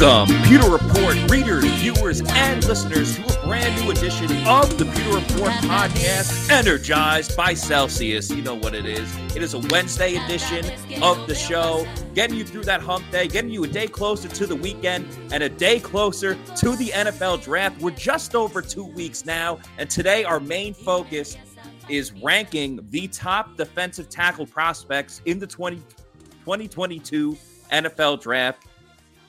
Welcome, Pewter Report readers, viewers, and listeners to a brand new edition of the Pewter Report podcast, energized by Celsius. You know what it is. It is a Wednesday edition of the show, getting you through that hump day, getting you a day closer to the weekend and a day closer to the NFL draft. We're just over two weeks now, and today our main focus is ranking the top defensive tackle prospects in the 20, 2022 NFL draft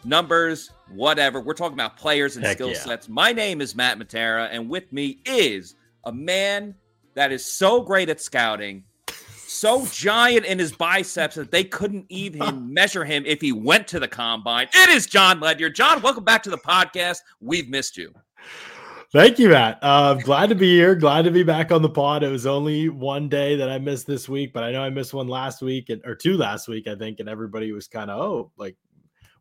numbers, whatever. We're talking about players and Heck skill yeah. sets. My name is Matt Matera, and with me is a man that is so great at scouting, so giant in his biceps that they couldn't even measure him if he went to the combine. It is John Ledyard. John, welcome back to the podcast. We've missed you. Thank you, Matt. Uh, glad to be here. Glad to be back on the pod. It was only one day that I missed this week, but I know I missed one last week and or two last week, I think, and everybody was kind of, oh, like,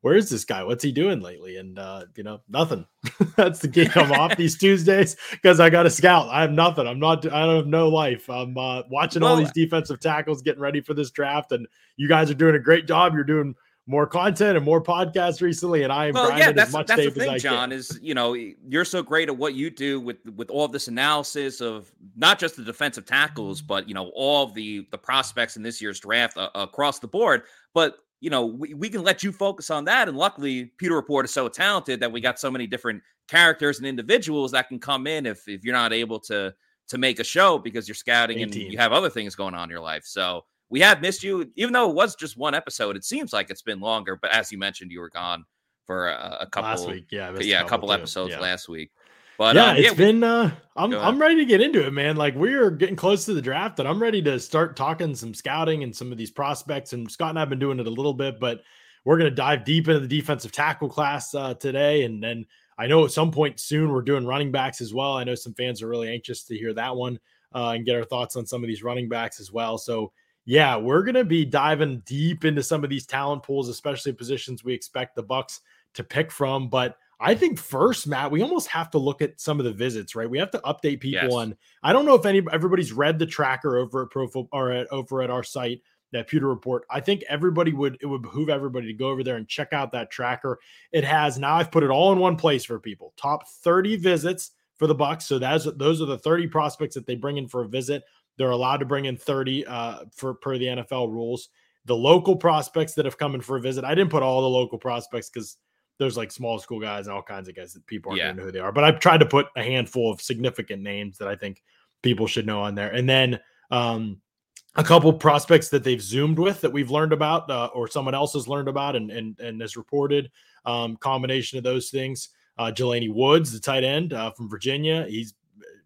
where is this guy? What's he doing lately? And uh, you know, nothing. That's the gig. I'm off these Tuesdays because I got a scout. I have nothing. I'm not. I don't have no life. I'm uh, watching all these defensive tackles getting ready for this draft, and you guys are doing a great job. You're doing more content and more podcasts recently, and I am Well, yeah, that's as much that's the tape as thing, John. can. Is you know you're so great at what you do with with all this analysis of not just the defensive tackles, but you know all of the the prospects in this year's draft uh, across the board. But you know we, we can let you focus on that, and luckily, Pewter Report is so talented that we got so many different characters and individuals that can come in if if you're not able to to make a show because you're scouting and you have other things going on in your life. So we have missed you, even though it was just one episode. It seems like it's been longer, but as you mentioned, you were gone for a, a couple last week. Yeah, yeah, a couple too. episodes Yeah. last week. But yeah, um, it's yeah, we- been. uh I'm I'm ready to get into it, man. Like we're getting close to the draft, and I'm ready to start talking some scouting and some of these prospects. And Scott and I've been doing it a little bit, but we're gonna dive deep into the defensive tackle class uh, today, and then I know at some point soon we're doing running backs as well. I know some fans are really anxious to hear that one uh, and get our thoughts on some of these running backs as well. So yeah, we're gonna be diving deep into some of these talent pools, especially positions we expect the Bucks to pick from, but. I think first, Matt, we almost have to look at some of the visits, right? We have to update people Yes. on. I don't know if any everybody's read the tracker over at Pro or at, over at our site, that Pewter Report. I think everybody would it would behoove everybody to go over there and check out that tracker. It has now. I've put it all in one place for people. Top thirty visits for the Bucks. So that's those are the thirty prospects that they bring in for a visit. They're allowed to bring in thirty uh, for per the NFL rules. The local prospects that have come in for a visit. I didn't put all the local prospects because there's like small school guys and all kinds of guys that people aren't Yeah. going to know who they are. But I've tried to put a handful of significant names that I think people should know on there. And then um, a couple prospects that they've zoomed with that we've learned about uh, or someone else has learned about and and, and has reported. Um, combination of those things. Uh, Jelani Woods, the tight end uh, from Virginia, he's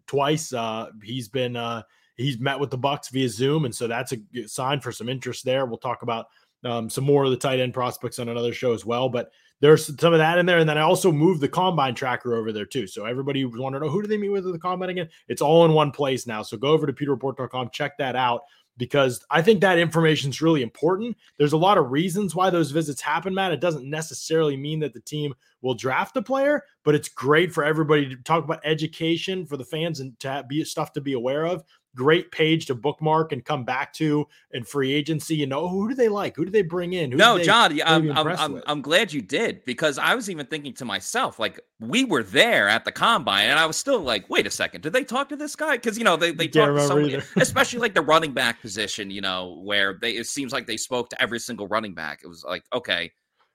twice. Uh, he's been uh, he's met with the Bucks via Zoom, and so that's a good sign for some interest there. We'll talk about um, some more of the tight end prospects on another show as well. But there's some of that in there, and then I also moved the combine tracker over there too. So everybody who's wondering, oh, who do they meet with at the combine again? It's all in one place now. So go over to pewterreport.com, check that out because I think that information is really important. There's a lot of reasons why those visits happen, Matt. It doesn't necessarily mean that the team will draft a player, but it's great for everybody to talk about education for the fans and to be stuff to be aware of. Great page to bookmark and come back to in free agency. You know, who do they like? Who do they bring in? Who no, they John, I'm, I'm, I'm. I'm glad you did because I was even thinking to myself, like, we were there at the combine, and I was still like, wait a second, did they talk to this guy? Because, you know, they, they talked to somebody, either. especially like the running back position, you know, where they it seems like they spoke to every single running back. It was like, okay,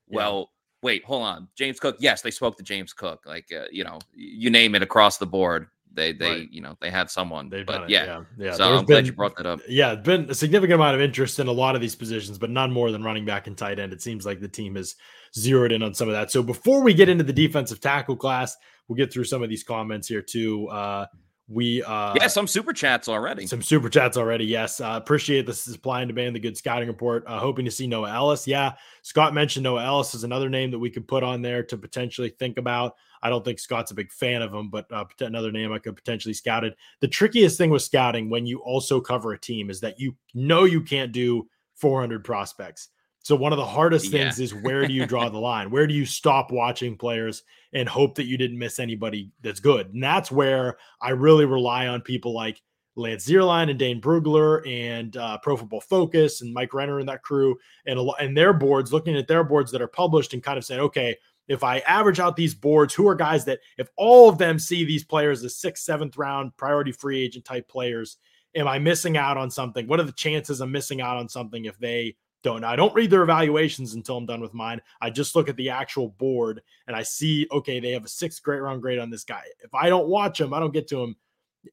Yeah. well, wait, hold on. James Cook, yes, they spoke to James Cook. Like, uh, you know, you name it across the board. They, they, Right. you know, they had someone. They've but done it. yeah, Yeah. Yeah. so There's I'm glad you brought that up. Yeah, it's been a significant amount of interest in a lot of these positions, but none more than running back and tight end. It seems like the team has zeroed in on some of that. So before we get into the defensive tackle class, we'll get through some of these comments here too. Uh, we uh, yeah, some super chats already. some super chats already. Yes. Uh, appreciate the supply and demand, the good scouting report. Uh, hoping to see Noah Elliss. Yeah. Scott mentioned Noah Elliss is another name that we could put on there to potentially think about. I don't think Scott's a big fan of him, but uh, another name I could potentially scouted. The trickiest thing with scouting when you also cover a team is that you know you can't do 400 prospects. So one of the hardest Yeah. things is where do you draw the line? Where do you stop watching players and hope that you didn't miss anybody that's good? And that's where I really rely on people like Lance Zierlein and Dane Brugler and uh, Pro Football Focus and Mike Renner and that crew and a lot and their boards, looking at their boards that are published and kind of saying, okay, if I average out these boards, who are guys that if all of them see these players as sixth, seventh round priority free agent type players, am I missing out on something? What are the chances I'm missing out on something if they don't? I don't read their evaluations until I'm done with mine. I just look at the actual board and I see, okay, they have a sixth great round grade on this guy. If I don't watch him, I don't get to him.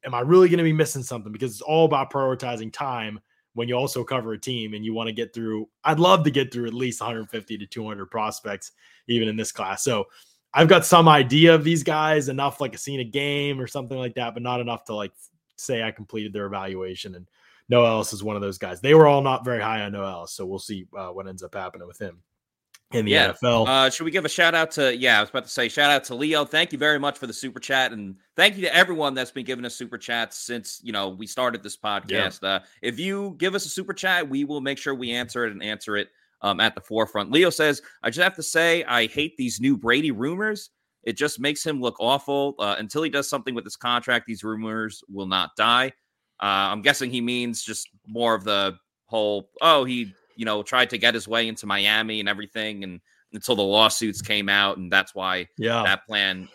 Am I really going to be missing something? Because it's all about prioritizing time when you also cover a team and you want to get through. I'd love to get through at least 150 to 200 prospects, even in this class. So I've got some idea of these guys, enough like a seen a game or something like that, but not enough to like say I completed their evaluation. And Noah Elliss is one of those guys. They were all not very high on Noah Elliss, so we'll see uh, what ends up happening with him in the yeah. NFL. Uh, should we give a shout out to? Yeah, I was about to say shout out to Leo. Thank you very much for the super chat, and thank you to everyone that's been giving us super chats since you know we started this podcast. Yeah. Uh, if you give us a super chat, we will make sure we answer it and answer it um, at the forefront. Leo says, "I just have to say, I hate these new Brady rumors." It just makes him look awful. Uh, until he does something with his contract, these rumors will not die. Uh, I'm guessing he means just more of the whole, oh, he, you know, tried to get his way into Miami and everything. And until the lawsuits came out. And that's why yeah. that plan,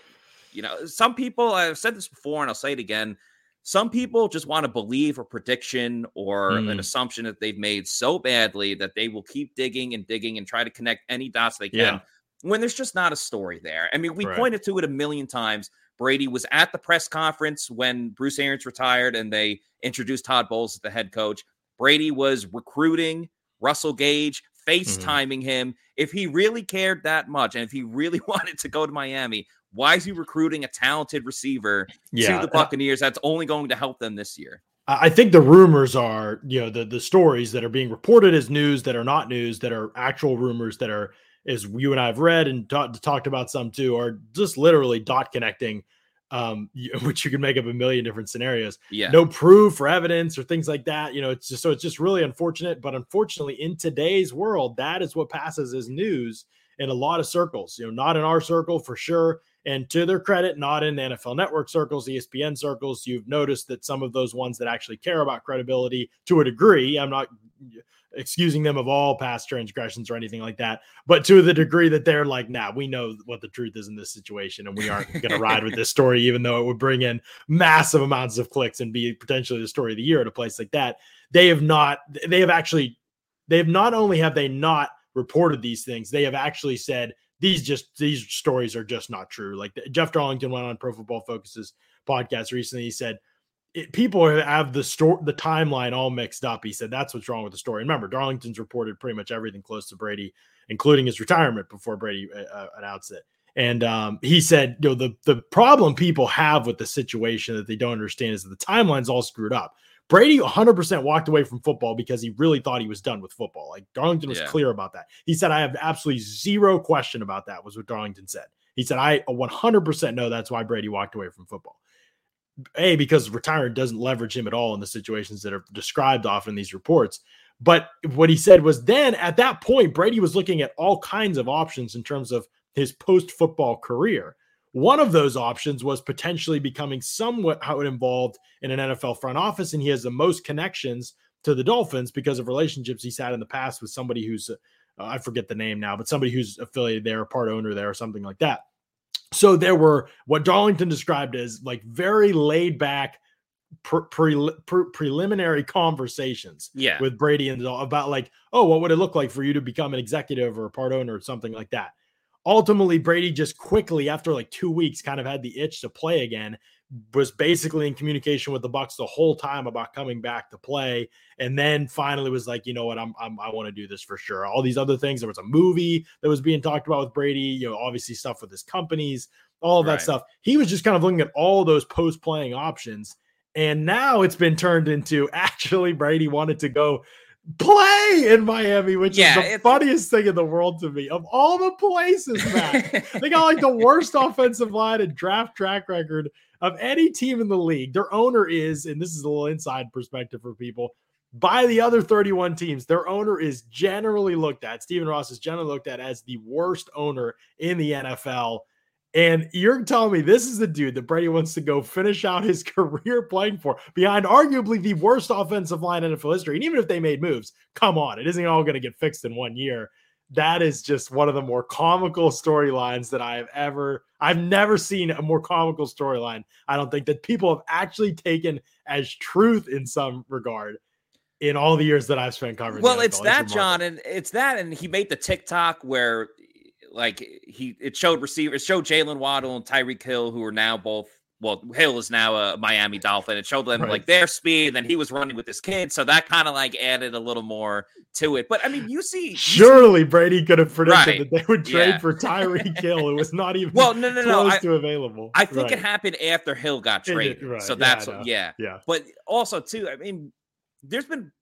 you know, some people, I've said this before and I'll say it again. Some people just want to believe a prediction or mm. an assumption that they've made so badly that they will keep digging and digging and try to connect any dots they can. Yeah when there's just not a story there. I mean, we right. pointed to it a million times. Brady was at the press conference when Bruce Arians retired and they introduced Todd Bowles as the head coach. Brady was recruiting Russell Gage, FaceTiming mm-hmm. him. If he really cared that much and if he really wanted to go to Miami, why is he recruiting a talented receiver yeah. to the Buccaneers that's only going to help them this year? I think the rumors are, you know, the the stories that are being reported as news that are not news, that are actual rumors that are as you and I have read and talked about some too, are just literally dot connecting, um, which you can make up a million different scenarios. Yeah. No proof or evidence or things like that. You know, it's just so it's just really unfortunate. But unfortunately, in today's world, that is what passes as news in a lot of circles. You know, not in our circle for sure. And to their credit, not in the NFL network circles, ESPN circles, you've noticed that some of those ones that actually care about credibility to a degree, I'm not excusing them of all past transgressions or anything like that. But to the degree that they're like, nah, we know what the truth is in this situation, and we aren't going to ride with this story, even though it would bring in massive amounts of clicks and be potentially the story of the year at a place like that. They have not, they have actually, they have not only have they not reported these things, they have actually said these just these stories are just not true. Like Jeff Darlington went on Pro Football Focus's podcast recently. He said it, people have the story, the timeline all mixed up. He said that's what's wrong with the story. remember, Darlington's reported pretty much everything close to Brady, including his retirement before Brady uh, uh, announced it. And um, he said, you know, the the problem people have with the situation that they don't understand is that the timeline's all screwed up. Brady 100% walked away from football because he really thought he was done with football. Like Darlington was yeah. clear about that. He said, I have absolutely zero question about that, was what Darlington said. He said, I 100% know that's why Brady walked away from football. A, because retired doesn't leverage him at all in the situations that are described often in these reports. But what he said was then at that point, Brady was looking at all kinds of options in terms of his post football career. One of those options was potentially becoming somewhat involved in an NFL front office, and he has the most connections to the Dolphins because of relationships he's had in the past with somebody who's uh, I forget the name now, but somebody who's affiliated there, part owner there, or something like that. So there were what Darlington described as like very laid back pre- pre- pre- preliminary conversations yeah. with Brady and about like, oh, what would it look like for you to become an executive or a part owner or something like that. Ultimately, Brady just quickly, after like two weeks, kind of had the itch to play again was basically in communication with the Bucks the whole time about coming back to play, and then finally was like, you know what, I'm, I'm I want to do this for sure. All these other things. There was a movie that was being talked about with Brady. You know, obviously stuff with his companies, all of that right. stuff. He was just kind of looking at all those post playing options, and now it's been turned into actually Brady wanted to go play in Miami, which yeah, is the funniest thing in the world to me. Of all the places, man, they got like the worst offensive line and draft track record of any team in the league. Their owner is, and this is a little inside perspective for people, by the other 31 teams, their owner is generally looked at. Stephen Ross is generally looked at as the worst owner in the NFL. And you're telling me this is the dude that Brady wants to go finish out his career playing for behind arguably the worst offensive line in NFL history. And even if they made moves, come on, it isn't all going to get fixed in one year. that is just one of the more comical storylines that I have ever I've never seen a more comical storyline. I don't think that people have actually taken as truth in some regard in all the years that I've spent covering. Well, it's that, John, and it's that, and he made the TikTok where like he it showed receivers, showed Jaylen Waddle and Tyreek Hill, who are now both well, Hill is now a Miami Dolphin. It showed them right. like their speed, and then he was running with this kid, so that kind of like added a little more to it. But I mean, you see, you surely see... Brady could have predicted right. that they would trade yeah. for Tyreek Hill. It was not even well, no, no, no, close I, to available. I think right. it happened after Hill got traded, so that's yeah, yeah, yeah. But also too, I mean, there's been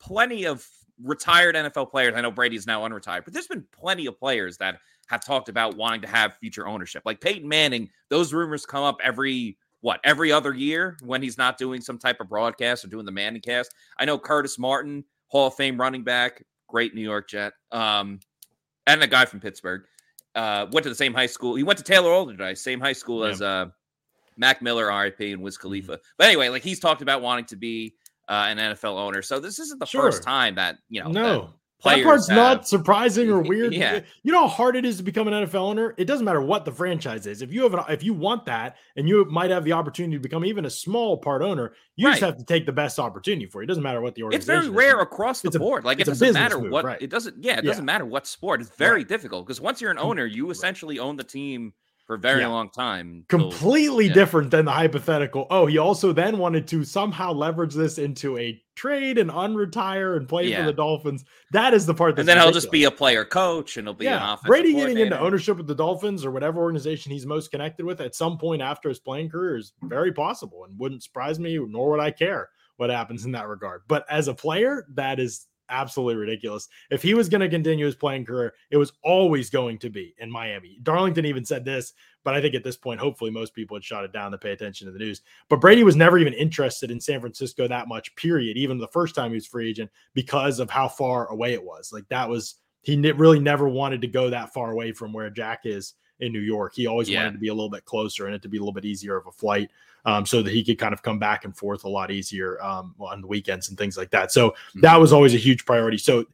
plenty of retired NFL players. I know Brady's now unretired, but there's been plenty of players that have talked about wanting to have future ownership. Like Peyton Manning, those rumors come up every what every other year when he's not doing some type of broadcast or doing the Manning cast. I know Curtis Martin, Hall of Fame running back, great New York Jet, um, and a guy from Pittsburgh. Uh, went to the same high school. He went to Taylor Alderdice, same high school yeah. as uh, Mac Miller, RIP, and Wiz mm-hmm. Khalifa. But anyway, like he's talked about wanting to be uh, an NFL owner. So this isn't the sure. first time that you know. No, that part's have. not surprising or weird. Yeah. You know how hard it is to become an NFL owner? It doesn't matter what the franchise is. If you have an, if you want that and you might have the opportunity to become even a small part owner, you right. just have to take the best opportunity for you. It doesn't matter what the organization It's very rare across the it's board. A, like it doesn't matter move, what right. it doesn't yeah, it doesn't matter what sport. It's very right. difficult because once you're an owner, you essentially own the team for a very yeah. long time. Completely yeah. different than the hypothetical. Oh, he also then wanted to somehow leverage this into a trade and unretire and play yeah. for the Dolphins. That is the part. and then ridiculous. he'll just be a player coach and he'll be yeah. an Brady getting into ownership of the Dolphins or whatever organization he's most connected with at some point after his playing career is very possible and wouldn't surprise me, nor would I care what happens in that regard. But as a player, that is absolutely ridiculous. If he was going to continue his playing career, it was always going to be in Miami. Darlington even said this, but I think at this point, hopefully, most people had shot it down to pay attention to the news. But Brady was never even interested in San Francisco that much, period, even the first time he was free agent, because of how far away it was. Like that was, he really never wanted to go that far away from where Jack is in New York. He always yeah. wanted to be a little bit closer and it to be a little bit easier of a flight um, so that he could kind of come back and forth a lot easier um, on the weekends and things like that. So mm-hmm. that was always a huge priority. So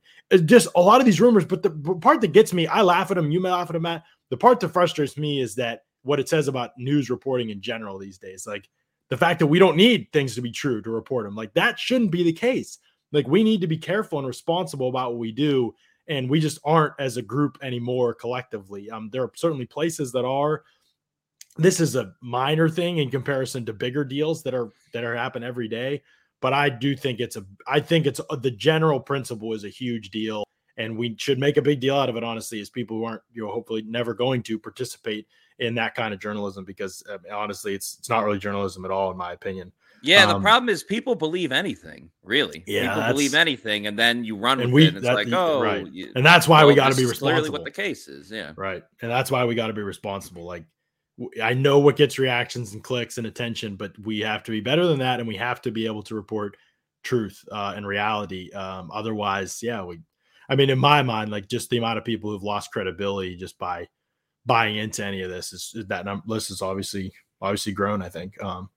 just a lot of these rumors, but the part that gets me, I laugh at them, you may laugh at them, Matt. The part that frustrates me is that what it says about news reporting in general these days, like the fact that we don't need things to be true to report them, like that shouldn't be the case. Like we need to be careful and responsible about what we do and we just aren't as a group anymore collectively. Um, there are certainly places that are. This is a minor thing in comparison to bigger deals that are that are happen every day, but I do think it's a. I think it's a, the general principle is a huge deal, and we should make a big deal out of it. Honestly, as people who aren't you know hopefully never going to participate in that kind of journalism because uh, honestly, it's it's not really journalism at all in my opinion. Yeah, the um, problem is people believe anything. Really, yeah, people believe anything, and then you run with we, it. And it's that, like, oh, right. You, and that's why well, we got to be responsible. Clearly, what the case is, yeah, right. And that's why we got to be responsible. Like, I know what gets reactions and clicks and attention, but we have to be better than that, and we have to be able to report truth uh, and reality. Um, otherwise, yeah, we. I mean, in my mind, like just the amount of people who've lost credibility just by buying into any of this is, is that number list is obviously obviously grown. I think. Um,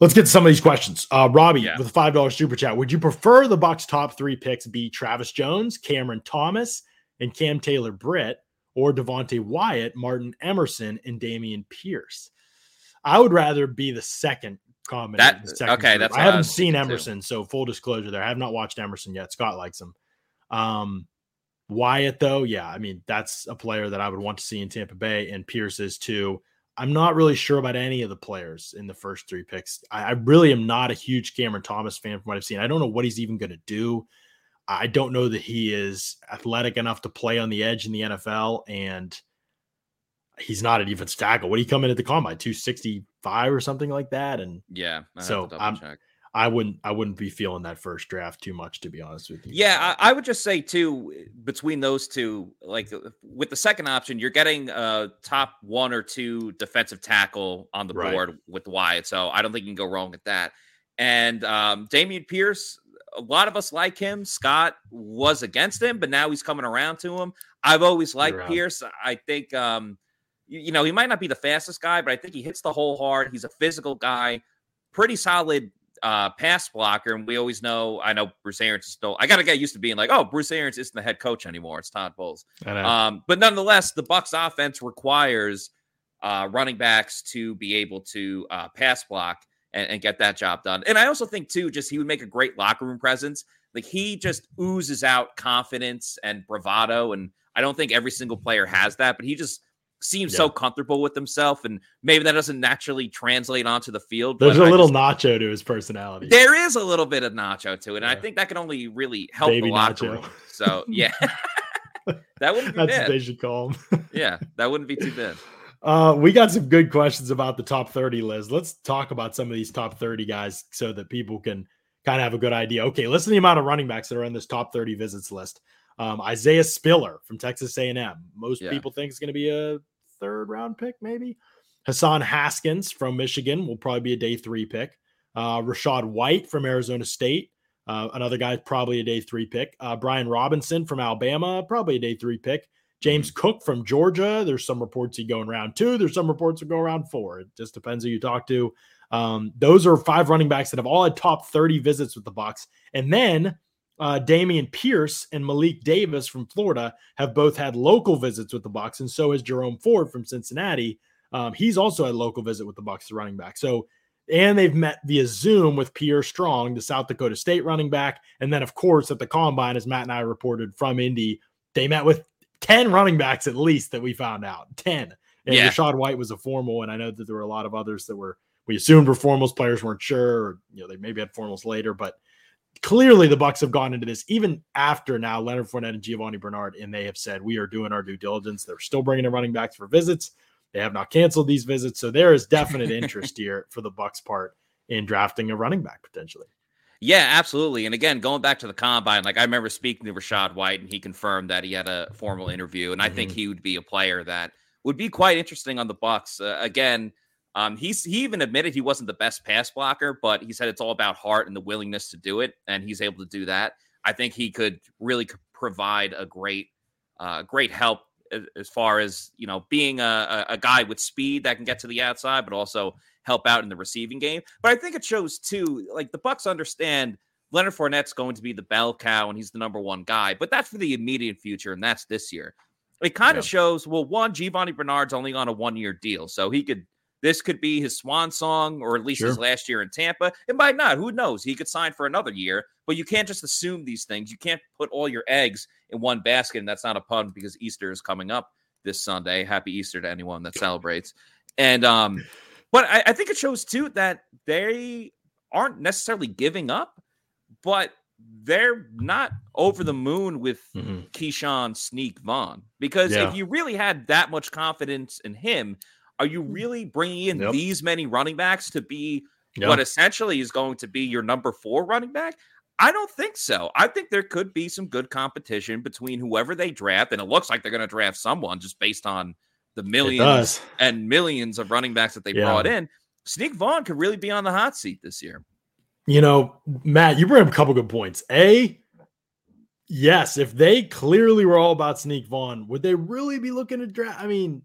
Let's get to some of these questions. Uh, Robbie yeah. with a five dollars super chat. Would you prefer the Bucs' top three picks be Travis Jones, Cameron Thomas, and Cam Taylor Britt, or Devonte Wyatt, Martin Emerson, and Dameon Pierce? I would rather be the second comment. That second okay, group. that's I haven't seen Emerson, too. so full disclosure there. I have not watched Emerson yet. Scott likes him. Um, Wyatt, though, yeah, I mean that's a player that I would want to see in Tampa Bay, and Pierce is too. I'm not really sure about any of the players in the first three picks. I, I, really am not a huge Cameron Thomas fan from what I've seen. I don't know what he's even going to do. I don't know that he is athletic enough to play on the edge in the NFL, and he's not an even tackle. What do you come in at the combine? 265 or something like that? And yeah, so I'm, check. I wouldn't I wouldn't be feeling that first draft too much to be honest with you. Yeah, I, I, would just say too between those two, like uh, with the second option, you're getting a top one or two defensive tackle on the right. board with Wyatt, so I don't think you can go wrong with that. And um, Dameon Pierce, a lot of us like him. Scott was against him, but now he's coming around to him. I've always liked Pierce. I think um, you, you know he might not be the fastest guy, but I think he hits the hole hard. He's a physical guy, pretty solid uh, pass blocker, and we always know. I know Bruce Arians is still. I got to get used to being like, oh, Bruce Arians isn't the head coach anymore. It's Todd Bowles. Um, but nonetheless, the Bucks offense requires uh, running backs to be able to uh, pass block and, and, get that job done. And I also think too, just he would make a great locker room presence. Like he just oozes out confidence and bravado, and I don't think every single player has that, but he just seems yeah. so comfortable with himself, and maybe that doesn't naturally translate onto the field. There's a I little just, nacho to his personality. There is a little bit of nacho to it, and yeah. I think that can only really help Baby the locker nacho. room. So yeah, that wouldn't be That's bad. what they should call him. yeah, that wouldn't be too bad. Uh, we got some good questions about the top 30, Liz. Let's talk about some of these top 30 guys so that people can kind of have a good idea. Okay, listen to the amount of running backs that are in this top 30 visits list. Um, Isaiah Spiller from Texas A&M. Most yeah. people think is going to be a third round pick, maybe. Hassan Haskins from Michigan will probably be a day three pick. Uh, Rachaad White from Arizona State. Uh, another guy, probably a day three pick. Uh, Brian Robinson from Alabama, probably a day three pick. James mm-hmm. Cook from Georgia. There's some reports he going in round two. There's some reports that go around four. It just depends who you talk to. Um, those are five running backs that have all had top 30 visits with the Bucs. And then uh, Dameon Pierce and Malik Davis from Florida have both had local visits with the Bucs, and so has Jerome Ford from Cincinnati. Um, he's also had a local visit with the Bucs, the running back. So, and they've met via Zoom with Pierre Strong, the South Dakota State running back, and then of course at the combine, as Matt and I reported from Indy, they met with 10 running backs at least that we found out 10 and yeah. Rachaad White was a formal and I know that there were a lot of others that were we assumed were formals players weren't sure or, you know they maybe had formals later but clearly the Bucks have gone into this even after now Leonard Fournette and Giovani Bernard and they have said we are doing our due diligence they're still bringing in running backs for visits they have not canceled these visits so there is definite interest here for the Bucks part in drafting a running back potentially yeah, absolutely. And again, going back to the combine, like I remember speaking to Rachaad White, and he confirmed that he had a formal interview, and I mm-hmm. think he would be a player that would be quite interesting on the Bucks. Uh, again, um, he's he even admitted he wasn't the best pass blocker, but he said it's all about heart and the willingness to do it, and he's able to do that. I think he could really provide a great, uh, great help as far as you know being a, a guy with speed that can get to the outside, but also help out in the receiving game. But I think it shows too, like the Bucks understand Leonard Fournette's going to be the bell cow and he's the number one guy, but that's for the immediate future, and that's this year. It kind of yeah. shows, well, one, Giovani Bernard's only on a one-year deal, so he could this could be his swan song, or at least sure. his last year in Tampa. It might not. Who knows? He could sign for another year, but you can't just assume these things. You can't put all your eggs in one basket, and that's not a pun because Easter is coming up this Sunday. Happy Easter to anyone that celebrates. And um, but I, I think it shows too that they aren't necessarily giving up, but they're not over the moon with mm-hmm. Ke'Shawn Sneak Vaughn. Because yeah. if you really had that much confidence in him, are you mm. really bringing in yep. these many running backs to be yep. what essentially is going to be your number four running back? I don't think so. I think there could be some good competition between whoever they draft, and it looks like they're going to draft someone just based on the millions and millions of running backs that they yeah. brought in, Sneak Vaughn could really be on the hot seat this year. You know, Matt, you bring up a couple good points. A, yes, if they clearly were all about Sneak Vaughn, would they really be looking to draft? I mean,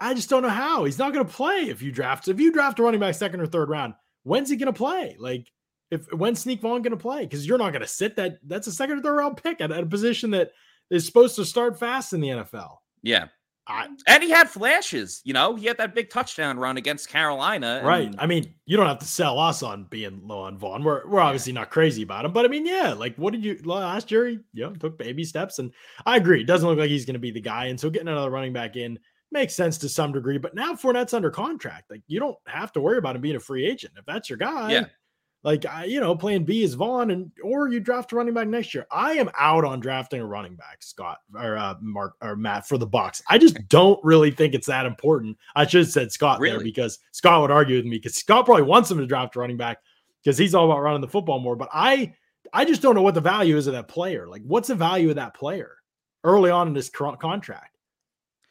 I just don't know how. He's not going to play if you draft. If you draft a running back second or third round, when's he going to play? Like, if when's Sneak Vaughn going to play? Because you're not going to sit that. That's a second or third round pick at, at a position that is supposed to start fast in the NFL. Yeah, I, and he had flashes, you know. He had that big touchdown run against Carolina. And, right. I mean, you don't have to sell us on being low on Vaughn. We're we're obviously not crazy about him, but I mean, yeah. Like, what did you last year? He, you know, took baby steps, and I agree. It doesn't look like he's going to be the guy, and so getting another running back in makes sense to some degree. But now Fournette's under contract. Like, you don't have to worry about him being a free agent if that's your guy. Yeah. Like I, you know, plan B is Vaughn, and or you draft a running back next year. I am out on drafting a running back, Scott or uh, Mark or Matt for the Bucs. I just don't really think it's that important. I should have said Scott really? there because Scott would argue with me because Scott probably wants him to draft a running back because he's all about running the football more. But I, I just don't know what the value is of that player. Like, what's the value of that player early on in his contract?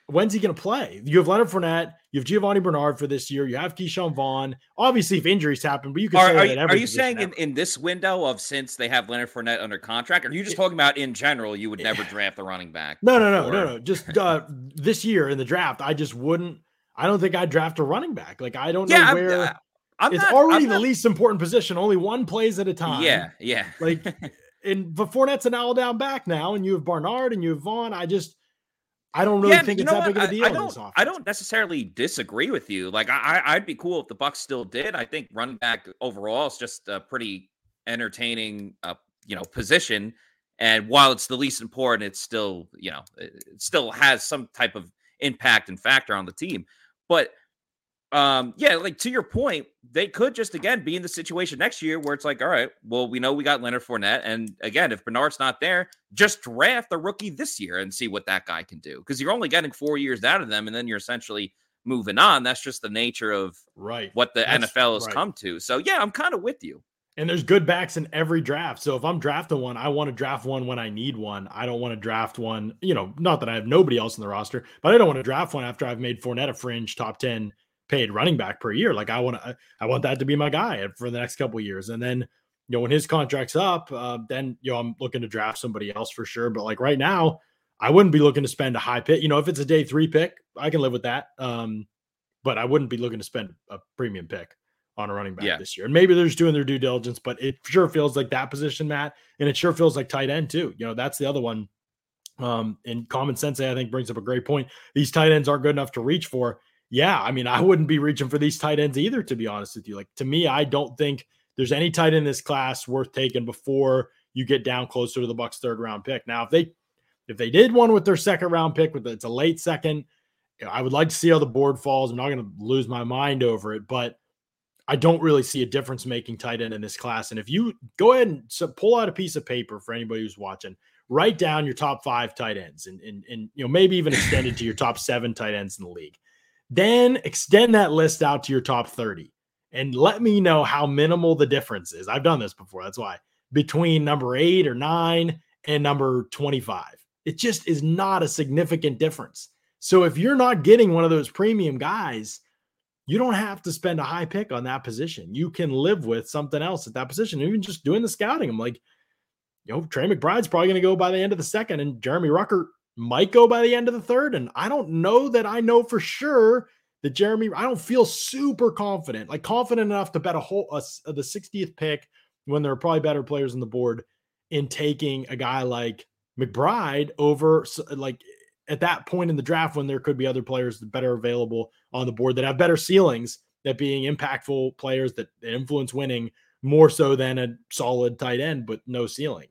When's he going to play? You have Leonard Fournette, you have Giovani Bernard for this year, you have Ke'Shawn Vaughn. Obviously, if injuries happen, but you can are, say are that. You, are you saying in, in this window of since they have Leonard Fournette under contract, or are you just talking about in general? You would never draft a running back. No, no, no, no, no. Just uh, this year in the draft, I just wouldn't. I don't think I'd draft a running back. Like I don't yeah, know where. I'm, I'm it's not, already the least important position. Only one plays at a time. Yeah, yeah. like, and but Fournette's an all down back now, and you have Bernard and you have Vaughn. I just, I don't really yeah, think it's that what? big of a deal. I, I don't, I don't necessarily disagree with you. Like, I, I'd be cool if the Bucks still did. I think running back overall is just a pretty entertaining, uh, you know, position. And while it's the least important, it's still, you know, it still has some type of impact and factor on the team. But um, yeah, like to your point, they could just again be in the situation next year where it's like, all right, well, we know we got Leonard Fournette, and again, if Bernard's not there, just draft a rookie this year and see what that guy can do because you're only getting four years out of them, and then you're essentially moving on. That's just the nature of right what the That's, NFL has right. come to. So yeah, I'm kind of with you. And there's good backs in every draft. So if I'm drafting one, I want to draft one when I need one. I don't want to draft one, you know, not that I have nobody else in the roster, but I don't want to draft one after I've made Fournette a fringe top 10 paid running back per year. Like I want to, I want that to be my guy for the next couple years. And then, you know, when his contract's up, uh, then, you know, I'm looking to draft somebody else for sure. But like right now, I wouldn't be looking to spend a high pick. You know, if it's a day three pick, I can live with that. Um, but I wouldn't be looking to spend a premium pick on a running back yeah. this year. And maybe they're just doing their due diligence, but it sure feels like that position, Matt, and it sure feels like tight end too. You know, that's the other one. Um, and common sense, I think, brings up a great point. These tight ends aren't good enough to reach for. Yeah, I mean, I wouldn't be reaching for these tight ends either, to be honest with you. Like to me, I don't think there's any tight end in this class worth taking before you get down closer to the Bucks' third round pick. Now, if they if they did one with their second round pick, with it's a late second, I would like to see how the board falls. I'm not going to lose my mind over it, but I don't really see a difference making tight end in this class. And if you go ahead and so pull out a piece of paper for anybody who's watching, write down your top five tight ends and, and, and you know, maybe even extend it to your top seven tight ends in the league. Then extend that list out to your top 30 and let me know how minimal the difference is. I've done this before. That's why between number eight or nine and number 25. It just is not a significant difference. So if you're not getting one of those premium guys, you don't have to spend a high pick on that position. You can live with something else at that position. Even just doing the scouting, I'm like, you know, Trey McBride's probably going to go by the end of the second, and Jeremy Ruckert might go by the end of the third. And I don't know that I know for sure that Jeremy. I don't feel super confident, like confident enough to bet a whole a, uh, the 60th pick when there are probably better players on the board in taking a guy like McBride over uh, like at that point in the draft when there could be other players that better available on the board that have better ceilings that being impactful players that influence winning more so than a solid tight end but no ceiling.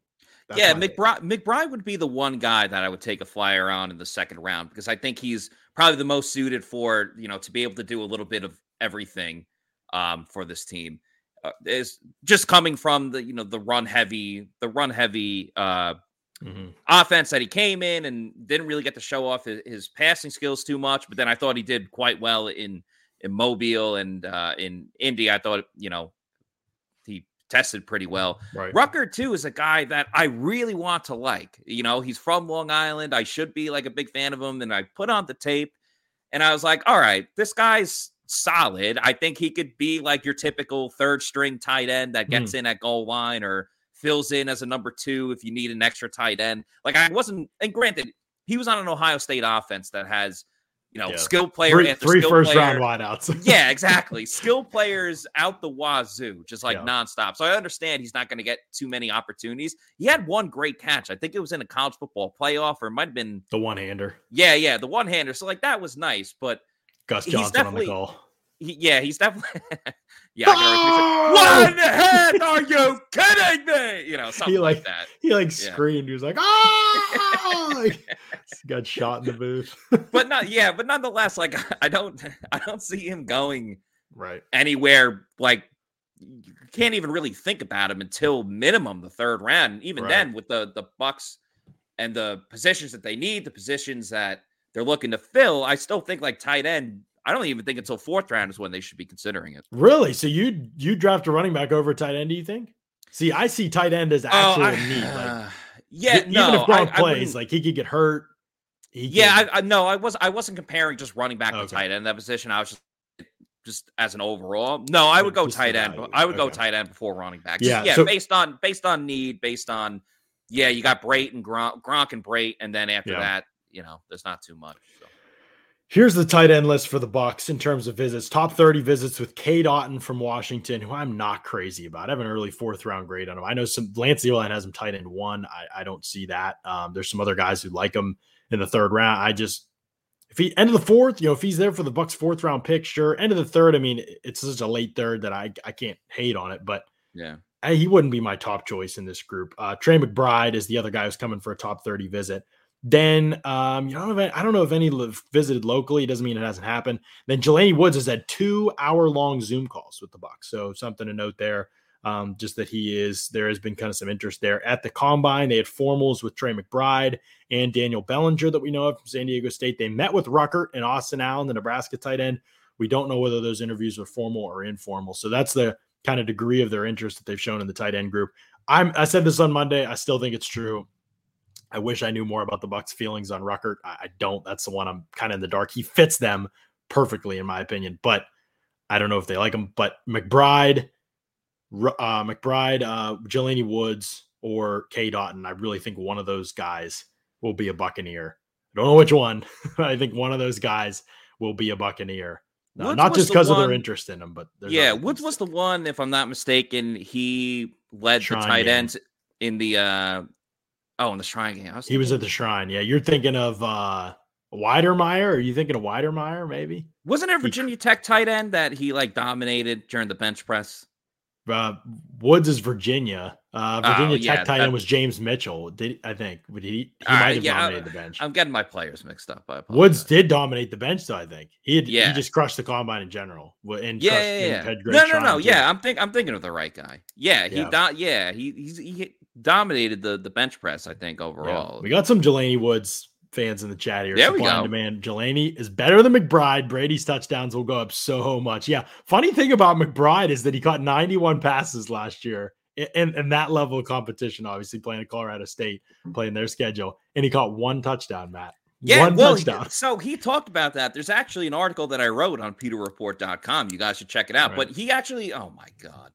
That's yeah, McBride McBride would be the one guy that I would take a flyer on in the second round because I think he's probably the most suited for you know to be able to do a little bit of everything um, for this team. Uh, is just coming from the you know the run heavy the run heavy uh, mm-hmm. offense that he came in and didn't really get to show off his, his, passing skills too much. But then I thought he did quite well in in Mobile and uh, in Indy. I thought you know tested pretty well. Right. Ruckert too is a guy that I really want to like. You know, he's from Long Island. I should be like a big fan of him. And I put on the tape, and I was like, all right, this guy's solid. I think he could be like your typical third string tight end that gets mm. in at goal line or fills in as a number two if you need an extra tight end. Like I wasn't, and granted, he was on an Ohio State offense that has, you know, yeah. skill player three, after three skill first player. round wideouts. yeah, exactly. Skill players out the wazoo, just like yeah. nonstop. So I understand he's not going to get too many opportunities. He had one great catch. I think it was in a college football playoff, or it might have been the one hander. Yeah, yeah, the one hander. So like that was nice, but Gus Johnson on the call. He, yeah, he's definitely. yeah, what can one hand. Are you kidding me? You know, something he like, like that. He like yeah. screamed. He was like, "Ah!" like, got shot in the booth. but not, yeah, but nonetheless, like I don't, I don't see him going right anywhere. Like you can't even really think about him until minimum the third round. Even right. then, with the the Bucks and the positions that they need, the positions that they're looking to fill, I still think like tight end I don't even think until fourth round is when they should be considering it. Really? So you you draft a running back over tight end? Do you think? See, I see tight end as actual oh, I, need. Like, uh, yeah, even no, if Gronk plays, like he could get hurt. yeah, I, I no, I was I wasn't comparing just running back okay. to tight end that position. I was just just as an overall. No, I would go just tight end. I would okay. go tight end before running back. Just, yeah, yeah, so, based on based on need, based on yeah, you got Brate and Gronk, Gronk and Brate, and then after yeah. that, you know, there's not too much. So. Here's the tight end list for the Bucks in terms of visits. Top 30 visits with Cade Otton from Washington, who I'm not crazy about. I have an early fourth round grade on him. I know some Lance Zierlein has him tight end one. I, I don't see that. Um, there's some other guys who like him in the third round. I just if he end of the fourth, you know, if he's there for the Bucks fourth round pick, sure. End of the third, I mean, it's such a late third that I I can't hate on it, but yeah, I, he wouldn't be my top choice in this group. Uh, Trey McBride is the other guy who's coming for a top 30 visit. Then um, you know, I don't know if any live, visited locally. It doesn't mean it hasn't happened. Then Jelani Woods has had two hour long Zoom calls with the Bucs, so something to note there. Um, just that he is there has been kind of some interest there at the combine. They had formals with Trey McBride and Daniel Bellinger that we know of from San Diego State. They met with Ruckert and Austin Allen, the Nebraska tight end. We don't know whether those interviews were formal or informal. So that's the kind of degree of their interest that they've shown in the tight end group. I'm I said this on Monday. I still think it's true. I wish I knew more about the Bucks' feelings on Ruckert. I, I don't. That's the one I'm kind of in the dark. He fits them perfectly, in my opinion, but I don't know if they like him. But McBride, uh, McBride, uh, Jelani Woods, or Cade Otton, I really think one of those guys will be a Buccaneer. I don't know which one. I think one of those guys will be a Buccaneer. Uh, not just because of their interest in him, but yeah, Woods was the one, if I'm not mistaken, he led Shrine the tight game. ends in the uh oh in the Shrine game. Was he was at the Shrine. Yeah, you're thinking of uh Wydermyer? Are you thinking of Wydermyer? Maybe wasn't there Virginia Tech tight end that he like dominated during the bench press? Uh, Woods is Virginia. Uh, oh, Virginia oh, Tech yeah, tight end was James Mitchell. Did I think? Would he? He uh, might have yeah, dominated the bench. I'm getting my players mixed up. Woods did dominate the bench, though. I think he had, yeah. he just crushed the combine in general. And yeah, yeah, yeah. no, no, no. Yeah, I'm think I'm thinking of the right guy. Yeah, he yeah, do- yeah he he's, he dominated the the bench press. I think overall. We got some Jelani Woods fans in the chat here. There we go. Demand. Jelani is better than McBride. Brady's touchdowns will go up so much. Yeah. Funny thing about McBride is that he caught 91 passes last year in, in that level of competition, obviously playing at Colorado State, playing their schedule, and he caught one touchdown, Matt. Yeah, one well, touchdown. so he talked about that. There's actually an article that I wrote on PewterReport.com. You guys should check it out. Right. But he actually, oh my God.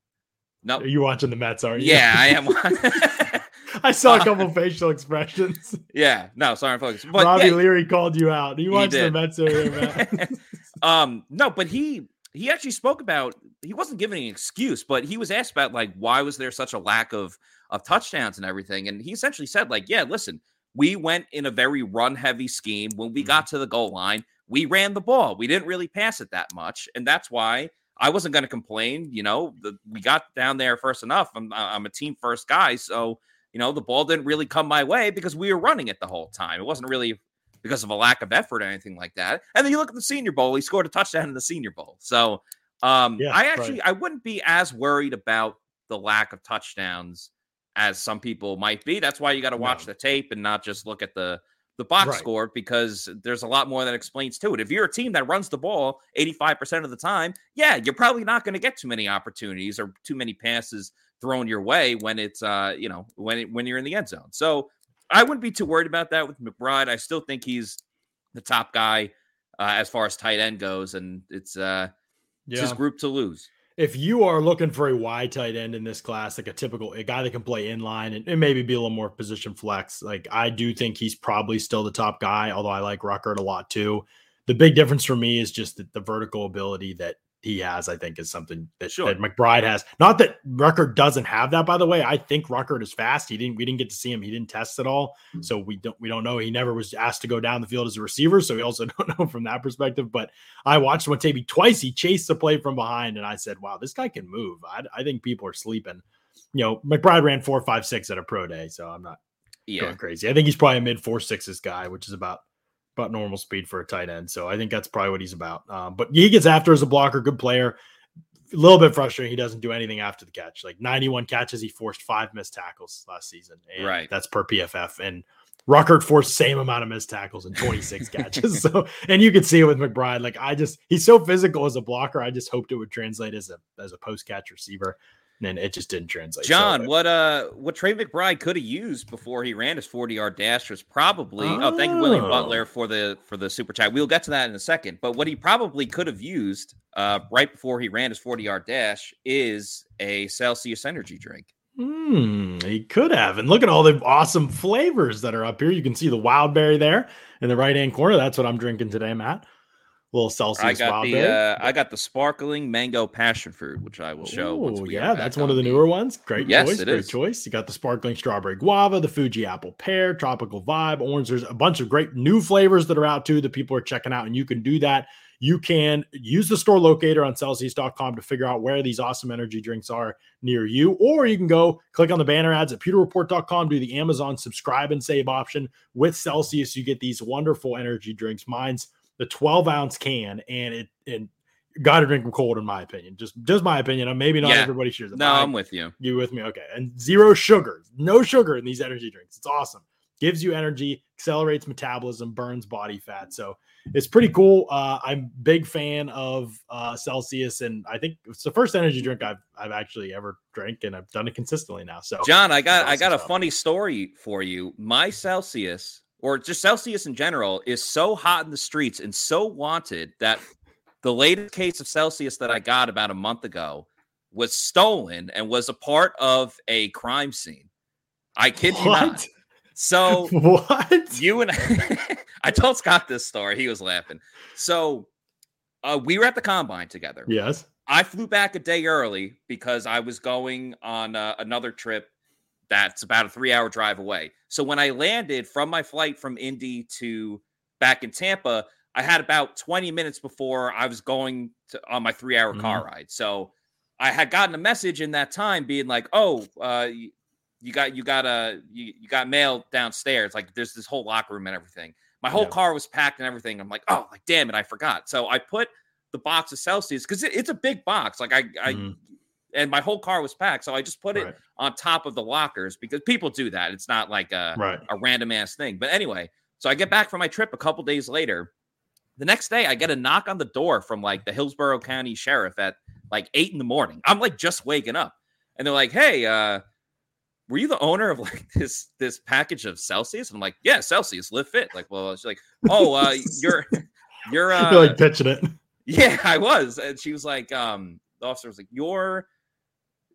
No, you watching the Mets, are you? Yeah, I am. I saw a couple facial expressions. Yeah, no, sorry, folks. But Robbie yeah, Leary called you out. You watched the Mets over man. um, no, but he he actually spoke about he wasn't giving an excuse, but he was asked about like why was there such a lack of of touchdowns and everything, and he essentially said like, yeah, listen, we went in a very run heavy scheme when we mm-hmm. got to the goal line. We ran the ball. We didn't really pass it that much, and that's why I wasn't going to complain. You know, the, we got down there first enough. I'm I'm a team first guy, so you know, the ball didn't really come my way because we were running it the whole time. It wasn't really because of a lack of effort or anything like that. And then you look at the Senior Bowl; he scored a touchdown in the Senior Bowl. So, um, yeah, I actually right. I wouldn't be as worried about the lack of touchdowns as some people might be. That's why you got to watch no. the tape and not just look at the the box right. score because there's a lot more that explains to it. If you're a team that runs the ball 85% of the time, yeah, you're probably not going to get too many opportunities or too many passes thrown your way when it's uh you know when it, when you're in the end zone. So I wouldn't be too worried about that with McBride. I still think he's the top guy uh, as far as tight end goes, and it's uh it's yeah. his group to lose. If you are looking for a wide tight end in this class, like a typical a guy that can play in line and, and maybe be a little more position flex, like I do think he's probably still the top guy. Although I like Ruckert a lot too. The big difference for me is just the, the vertical ability that he has, I think, is something that, sure. that McBride has. Not that Ruckert doesn't have that, by the way. I think Ruckert is fast. He didn't we didn't get to see him. He didn't test at all. Hmm. So we don't we don't know. He never was asked to go down the field as a receiver. So we also don't know from that perspective. But I watched him maybe twice. He chased the play from behind, and I said, Wow, this guy can move. I, I think people are sleeping. You know, McBride ran four, five, six at a pro day, so I'm not yeah. going crazy. I think he's probably a mid four sixes guy, which is about about normal speed for a tight end. So I think that's probably what he's about. Um, but he gets after as a blocker, good player. A little bit frustrating. He doesn't do anything after the catch. Like 91 catches, he forced five missed tackles last season. right. That's per PFF. And Ruckert forced same amount of missed tackles and 26 catches. So, and you could see it with McBride. Like I just, he's so physical as a blocker. I just hoped it would translate as a as a post catch receiver and it just didn't translate. John, so, what uh, what Trey McBride could have used before he ran his forty yard dash was probably. Oh. oh, thank you, William Butler, for the for the super chat. We'll get to that in a second. But what he probably could have used uh, right before he ran his forty yard dash is a Celsius energy drink. Hmm, he could have. And look at all the awesome flavors that are up here. You can see the wild berry there in the right hand corner. That's what I'm drinking today, Matt. Little Celsius. I got the uh, I got the sparkling mango passion fruit, which I will show. we yeah, that's one of the newer ones. Great Yes, choice. Great is. choice. You got the sparkling strawberry guava, the Fuji apple pear, tropical vibe, orange. There's a bunch of great new flavors that are out too that people are checking out, and you can do that. You can use the store locator on Celsius.com to figure out where these awesome energy drinks are near you, or you can go click on the banner ads at pewterreport.com, do the Amazon subscribe and save option. With Celsius, you get these wonderful energy drinks. Mine's the 12 ounce can, and it and got to drink them cold, in my opinion. Just just my opinion. Maybe not Yeah. everybody shares it. No, I- I'm with you. you with me? Okay. And zero sugar, no sugar in these energy drinks. It's awesome. Gives you energy, accelerates metabolism, burns body fat. So it's pretty cool. Uh, I'm big fan of uh, Celsius, and I think it's the first energy drink I've I've actually ever drank, and I've done it consistently now. So John, I got I Awesome got a stuff. funny story for you. My Celsius, or just Celsius in general, is so hot in the streets and so wanted that the latest case of Celsius that I got about a month ago was stolen and was a part of a crime scene. I kid you not. So what? you and I told Scott this story. He was laughing. So uh, we were at the combine together. Yes. I flew back a day early because I was going on uh, another trip that's about a three hour drive away. So when I landed from my flight from Indy to back in Tampa, I had about 20 minutes before I was going to on my three hour car ride. So I had gotten a message in that time being like, oh, uh, you, got you got a you, you got mail downstairs. Like there's this whole locker room and everything. My whole Yeah. car was packed and everything. I'm like, oh, like damn it, I forgot. So I put the box of Celsius because it, it's a big box. Like I, I Mhm. And my whole car was packed, so I just put it on top of the lockers because people do that. It's not like a Right. a random ass thing. But anyway, so I get back from my trip a couple days later. The next day, I get a knock on the door from like the Hillsborough County Sheriff at like eight in the morning. I'm like just waking up, and they're like, "Hey, uh, were you the owner of like this this package of Celsius?" And I'm like, "Yeah, Celsius, live fit." Like, well, she's like, "Oh, uh, you're you're uh, You're like pitching it. yeah, I was. And she was like, um, the officer was like, Your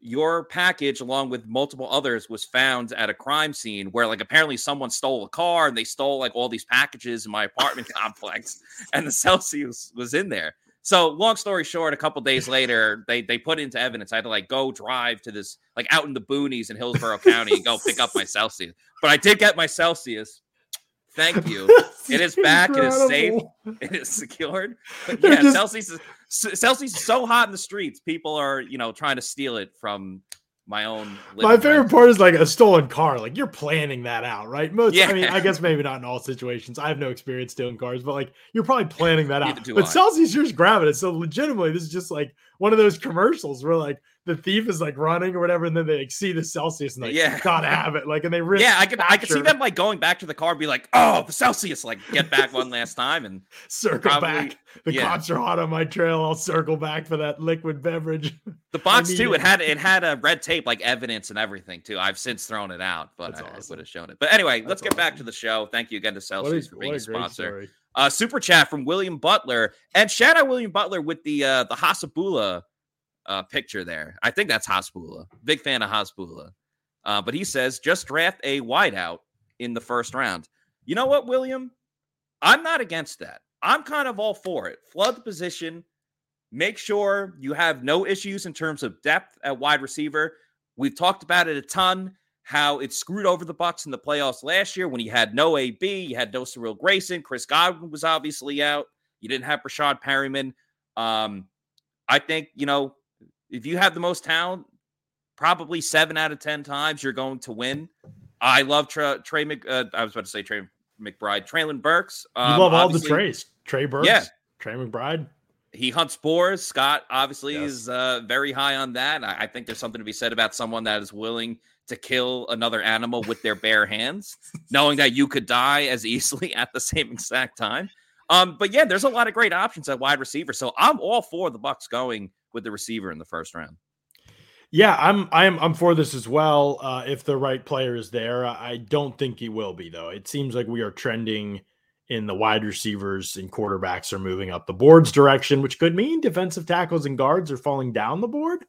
your package, along with multiple others, was found at a crime scene where like apparently someone stole a car and they stole like all these packages in my apartment complex, and the Celsius was in there. So long story short, a couple days later, they they put it into evidence. I had to like go drive to this like out in the boonies in Hillsborough County and go pick up my Celsius. But I did get my Celsius. Thank you. It is back. It is safe. It is secured. But yeah, just- Celsius is Celsius is so hot in the streets. People are, you know, trying to steal it from my own. My favorite room. part is like a stolen car. Like you're planning that out, right? Most, yeah. I mean, I guess maybe not in all situations. I have no experience stealing cars, but like you're probably planning that out. But I. Celsius, you're just grabbing it. So legitimately, this is just like one of those commercials where like the thief is like running or whatever, and then they like, see the Celsius and like, Yeah. gotta have it. Like, and they risk Yeah, I can I can see them like going back to the car and be like, "Oh, the Celsius!" Like get back one last time, and circle probably- back. The yeah. cops are hot on my trail. I'll circle back for that liquid beverage. the box too. it. It had it had a red tape like evidence and everything too. I've since thrown it out, but That's I, awesome. would have shown it. But anyway, let's That's get back to the show. Thank you again to a, Celsius for being a a sponsor. story. uh, super chat from William Butler, and shout out William Butler with the uh, the Hasbula uh, picture there. I think that's Hasbula. Big fan of Hasbula. Uh, but he says just draft a wideout in the first round. You know what, William? I'm not against that. I'm kind of all for it. Flood the position. Make sure you have no issues in terms of depth at wide receiver. We've talked about it a ton. How it screwed over the Bucs in the playoffs last year when you had no AB, you had no Cyril Grayson, Chris Godwin was obviously out. You didn't have Breshad Perriman. Um, I think you know if you have the most talent, probably seven out of ten times you're going to win. I love Trey. Trey Mc, uh, I was about to say Trey McBride, Treylon Burks. You um, love all the Trays. Trey Burks, Yeah. Trey McBride. he hunts boars. Scott obviously Yes. is uh, very high on that. I, I think there's something to be said about someone that is willing to kill another animal with their bare hands, knowing that you could die as easily at the same exact time. Um, but yeah, there's a lot of great options at wide receiver. So I'm all for the Bucs going with the receiver in the first round. Yeah, I'm I'm I'm for this as well. Uh, if the right player is there, I don't think he will be though. It seems like we are trending in the wide receivers and quarterbacks are moving up the board's direction, which could mean defensive tackles and guards are falling down the board.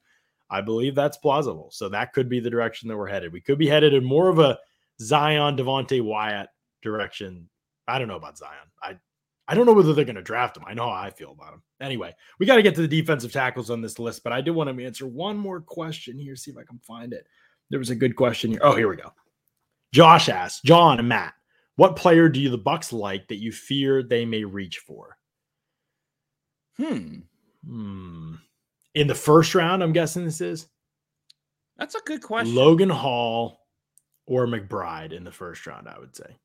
I believe that's plausible. So that could be the direction that we're headed. We could be headed in more of a Zion Devonte Wyatt direction. I don't know about Zion. I I don't know whether they're going to draft him. I know how I feel about him. Anyway, we got to get to the defensive tackles on this list, but I do want to answer one more question here. See if I can find it. There was a good question here. Oh, here we go. Josh asked John and Matt, what player do you the Bucs like that you fear they may reach for? Hmm. Hmm. In the first round, I'm guessing this is. That's a good question. Logan Hall or McBride in the first round, I would say.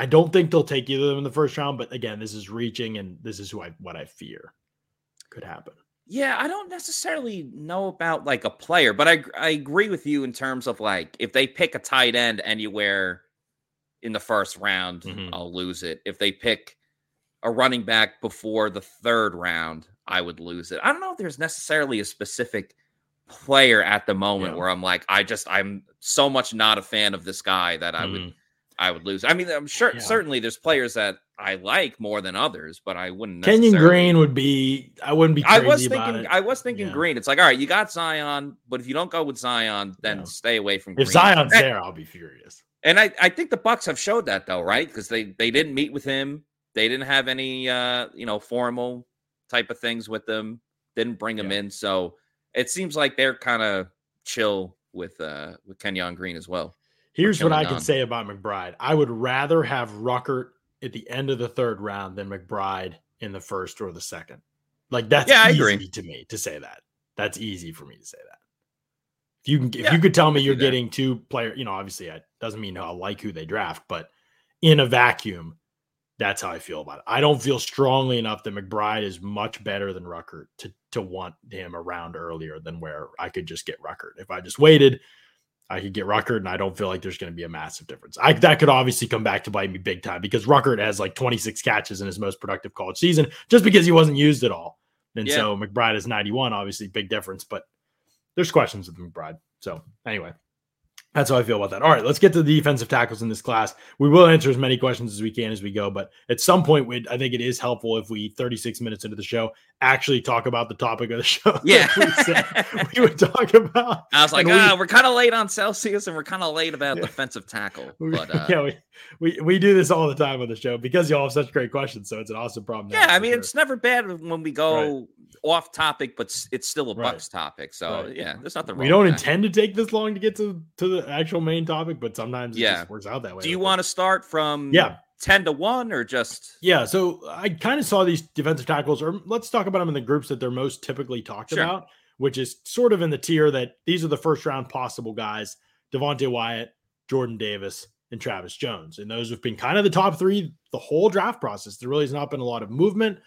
I don't think they'll take either of them in the first round, but again, this is reaching, and this is who I what I fear could happen. Yeah, I don't necessarily know about like a player, but I I agree with you in terms of like if they pick a tight end anywhere in the first round, mm-hmm. I'll lose it. If they pick a running back before the third round, I would lose it. I don't know if there's necessarily a specific player at the moment yeah. where I'm like, I just I'm so much not a fan of this guy that I mm. would I would lose. I mean, I'm sure yeah. certainly there's players that I like more than others, but I wouldn't. Kenyon Green would be. I wouldn't be. I was thinking. I was thinking yeah. Green. It's like, all right, you got Zion, but if you don't go with Zion, then yeah. stay away from. If Zion's and, there, I'll be furious. And I, I think the Bucs have showed that though, right? Because they they didn't meet with him. They didn't have any, uh, you know, formal type of things with them. Didn't bring him in, so it seems like they're kind of chill with uh with Kenyon Green as well. Here's what I can say about McBride. I would rather have Ruckert at the end of the third round than McBride in the first or the second. Like that's yeah, I agree. to me to say that. That's easy for me to say that. If you can, if yeah, you could tell me you're getting two player, you know, obviously it doesn't mean I like who they draft, but in a vacuum, that's how I feel about it. I don't feel strongly enough that McBride is much better than Ruckert to to want him around earlier than where I could just get Ruckert. If I just waited, I could get Ruckert, and I don't feel like there's going to be a massive difference. I, that could obviously come back to bite me big time because Ruckert has like 26 catches in his most productive college season just because he wasn't used at all. And yeah. so McBride is 91, obviously big difference, but there's questions with McBride. So anyway, that's how I feel about that. All right, let's get to the defensive tackles in this class. We will answer as many questions as we can as we go, but at some point, we I think it is helpful if we 36 minutes into the show actually talk about the topic of the show. Yeah, we, we, would talk about. I was like, ah, we, are kind of late on Celsius, and we're kind of late about yeah. defensive tackle. But uh, yeah, we, we we do this all the time on the show because y'all have such great questions. So it's an awesome problem. Yeah, I mean, sure. it's never bad when we go. Right off topic, but it's still a right. Bucs topic. So right. yeah, there's nothing. Wrong. We don't intend to take this long to get to to the actual main topic, but sometimes it yeah. works out that way. Do you want to start from yeah 10 to 1 or just yeah so i kind of saw these defensive tackles or let's talk about them in the groups that they're most typically talked sure. about which is sort of in the tier that these are the first round possible guys devonte wyatt jordan davis and travis jones and those have been kind of the top three the whole draft process there really has not been a lot of movement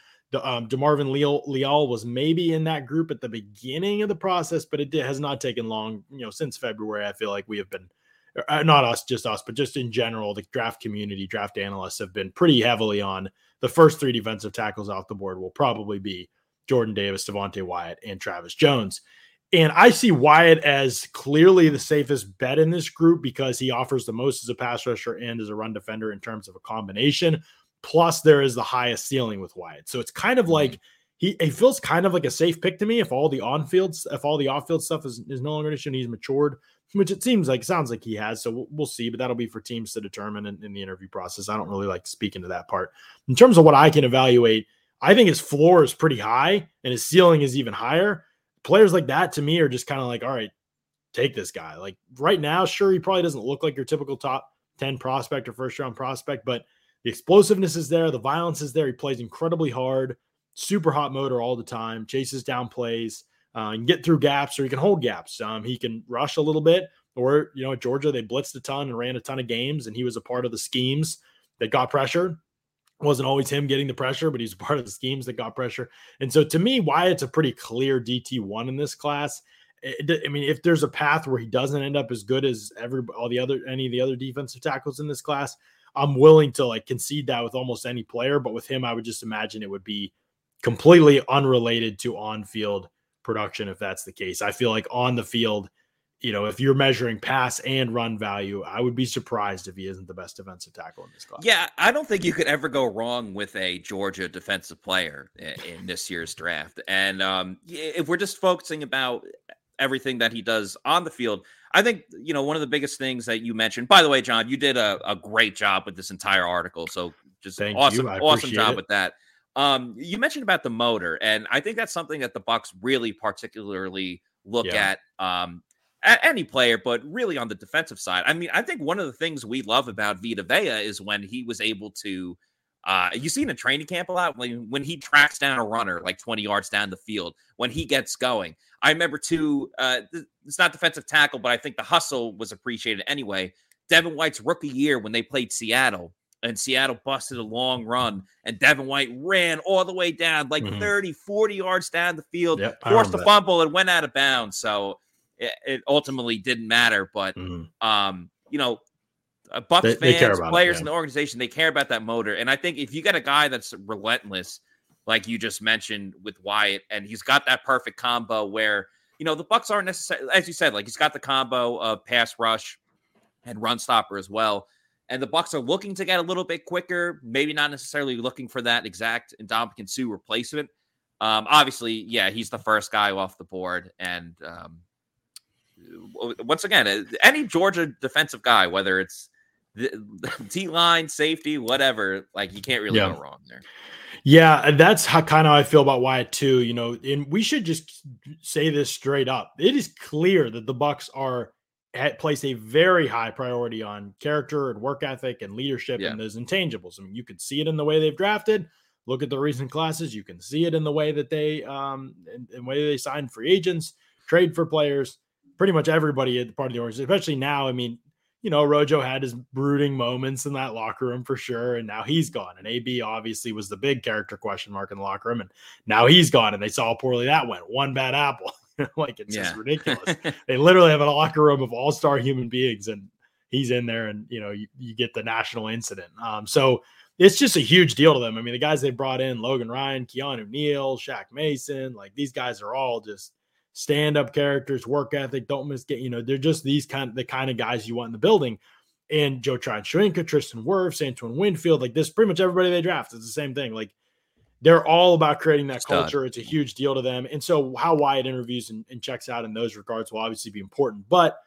um, DeMarvin Leal, Leal was maybe in that group at the beginning of the process, but it did, has not taken long. You know, since February, I feel like we have been uh, not us, just us, but just in general, the draft community, draft analysts have been pretty heavily on the first three defensive tackles off the board will probably be Jordan Davis, Devonte Wyatt, and Travis Jones. And I see Wyatt as clearly the safest bet in this group because he offers the most as a pass rusher and as a run defender in terms of a combination. Plus, there is the highest ceiling with Wyatt. So it's kind of mm-hmm. like he, he feels kind of like a safe pick to me if all the on field, if all the off field stuff is, is no longer an issue and he's matured which it seems like sounds like he has. So we'll, we'll see, but that'll be for teams to determine in, in, the interview process. I don't really like speaking to that part. In terms of what I can evaluate, I think his floor is pretty high and his ceiling is even higher. Players like that to me are just kind of like, all right, take this guy. Like right now, sure, he probably doesn't look like your typical top 10 prospect or first round prospect, but the explosiveness is there, the violence is there. He plays incredibly hard, super hot motor all the time, chases down plays uh, and get through gaps or he can hold gaps. Um, he can rush a little bit, or you know, at Georgia they blitzed a ton and ran a ton of games, and he was a part of the schemes that got pressure. Wasn't always him getting the pressure, but he's part of the schemes that got pressure. And so, to me, Wyatt's a pretty clear DT one in this class. I mean, if there's a path where he doesn't end up as good as every all the other any of the other defensive tackles in this class, I'm willing to like concede that with almost any player. But with him, I would just imagine it would be completely unrelated to on field production if that's the case. I feel like on the field, you know, if you're measuring pass and run value, I would be surprised if he isn't the best defensive tackle in this class. Yeah, I don't think you could ever go wrong with a Georgia defensive player in, this year's draft. And um, if we're just focusing about everything that he does on the field, I think you know one of the biggest things that you mentioned. By the way, John, you did a, a great job with this entire article. So Just Thank awesome. Awesome job it. with that. Um, you mentioned about the motor, and I think that's something that the Bucs really particularly look Yeah. at. Um, at any player, but really on the defensive side. I mean, I think one of the things we love about Vita Vea is when he was able to. Uh, you seen in training camp a lot when when he tracks down a runner like 20 yards down the field when he gets going. I remember too. Uh, it's not defensive tackle, but I think the hustle was appreciated anyway. Devin White's rookie year when they played Seattle and Seattle busted a long run and Devin White ran all the way down like Mhm. 30, 40 yards down the field, Yep, forced a fumble and went out of bounds. So it, it ultimately didn't matter. But, Mhm. um, you know, Bucs They- they fans, it, players yeah. in the organization, they care about that motor. And I think if you got a guy that's relentless, like you just mentioned with Wyatt, and he's got that perfect combo where, you know, the Bucs aren't necessarily, as you said, like he's got the combo of pass rush and run stopper as well. And the Bucs are looking to get a little bit quicker, maybe not necessarily looking for that exact Ndamukong Suh replacement. Um, obviously, yeah, he's the first guy off the board. And um, once again, uh, any Georgia defensive guy, whether it's the D line, safety, whatever, like you can't really Yeah. go wrong there. Yeah, that's how kind of I feel about Wyatt too. You know, and we should just say this straight up. It is clear that the Bucs are had placed a very high priority on character and work ethic and leadership Yeah. and those intangibles. I mean, you can see it in the way they've drafted. Look at the recent classes. You can see it in the way that they um in, in way they sign free agents, trade for players. Pretty much everybody at the part of the organization, especially now. I mean, you know, Rojo had his brooding moments in that locker room for sure, and now he's gone. And AB obviously was the big character question mark in the locker room, and now he's gone. And they saw how poorly that went. One bad apple, like it's just ridiculous. they literally have a locker room of all star human beings, and he's in there, and you know, you, you get the national incident. Um, so it's just a huge deal to them. I mean, the guys they brought in, Logan Ryan, Keanu Neal, Shaq Mason, like these guys are all just stand-up characters, work ethic, don't miss get, you know, they're just these kind of the kind of guys you want in the building. And Joe Tryon-Shoyinka, Tristan Wirfs, Antoine Winfield, like this, pretty much everybody they draft is the same thing. Like they're all about creating that Stud. culture. It's a huge deal to them. And so how Wyatt interviews and, and checks out in those regards will obviously be important. But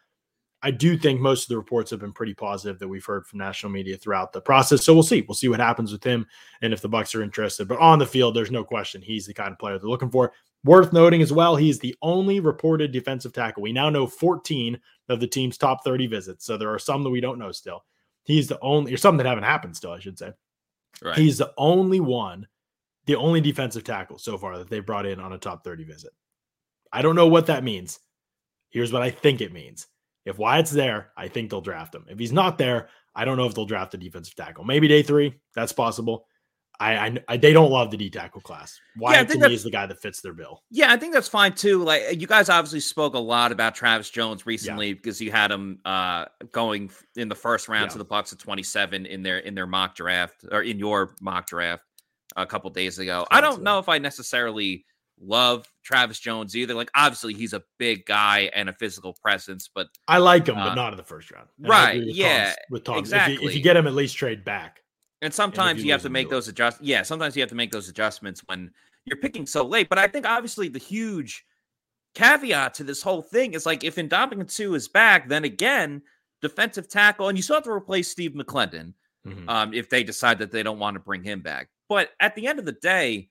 I do think most of the reports have been pretty positive that we've heard from national media throughout the process. So we'll see. We'll see what happens with him and if the Bucs are interested. But on the field, there's no question he's the kind of player they're looking for. Worth noting as well, he's the only reported defensive tackle. We now know 14 of the team's top 30 visits. So there are some that we don't know still. He's the only, or some that haven't happened still, I should say. right. He's the only one, the only defensive tackle so far that they brought in on a top 30 visit. I don't know what that means. Here's what I think it means. If Wyatt's there, I think they'll draft him. If he's not there, I don't know if they'll draft a defensive tackle. Maybe day three, that's possible. I, I, I they don't love the D tackle class. Wyatt to me is the guy that fits their bill. Yeah, I think that's fine too. Like you guys obviously spoke a lot about Travis Jones recently because you had him uh going in the first round Yeah. to the Bucs at 27 in their in their mock draft or in your mock draft a couple days ago. I don't know if I necessarily love Travis Jones either. Like obviously he's a big guy and a physical presence, but I like him, but Uh, not in the first round. And right, with yeah, Tom's- with Tom. If, you, if you get him, at least trade back. And sometimes you you have to make those adjust. Yeah, sometimes you have to make those adjustments when you're picking so late. But I think obviously the huge caveat to this whole thing is like if Ndamukong Suh is back, then again, defensive tackle, and you still have to replace Steve McLendon Mhm. um, if they decide that they don't want to bring him back. But at the end of the day,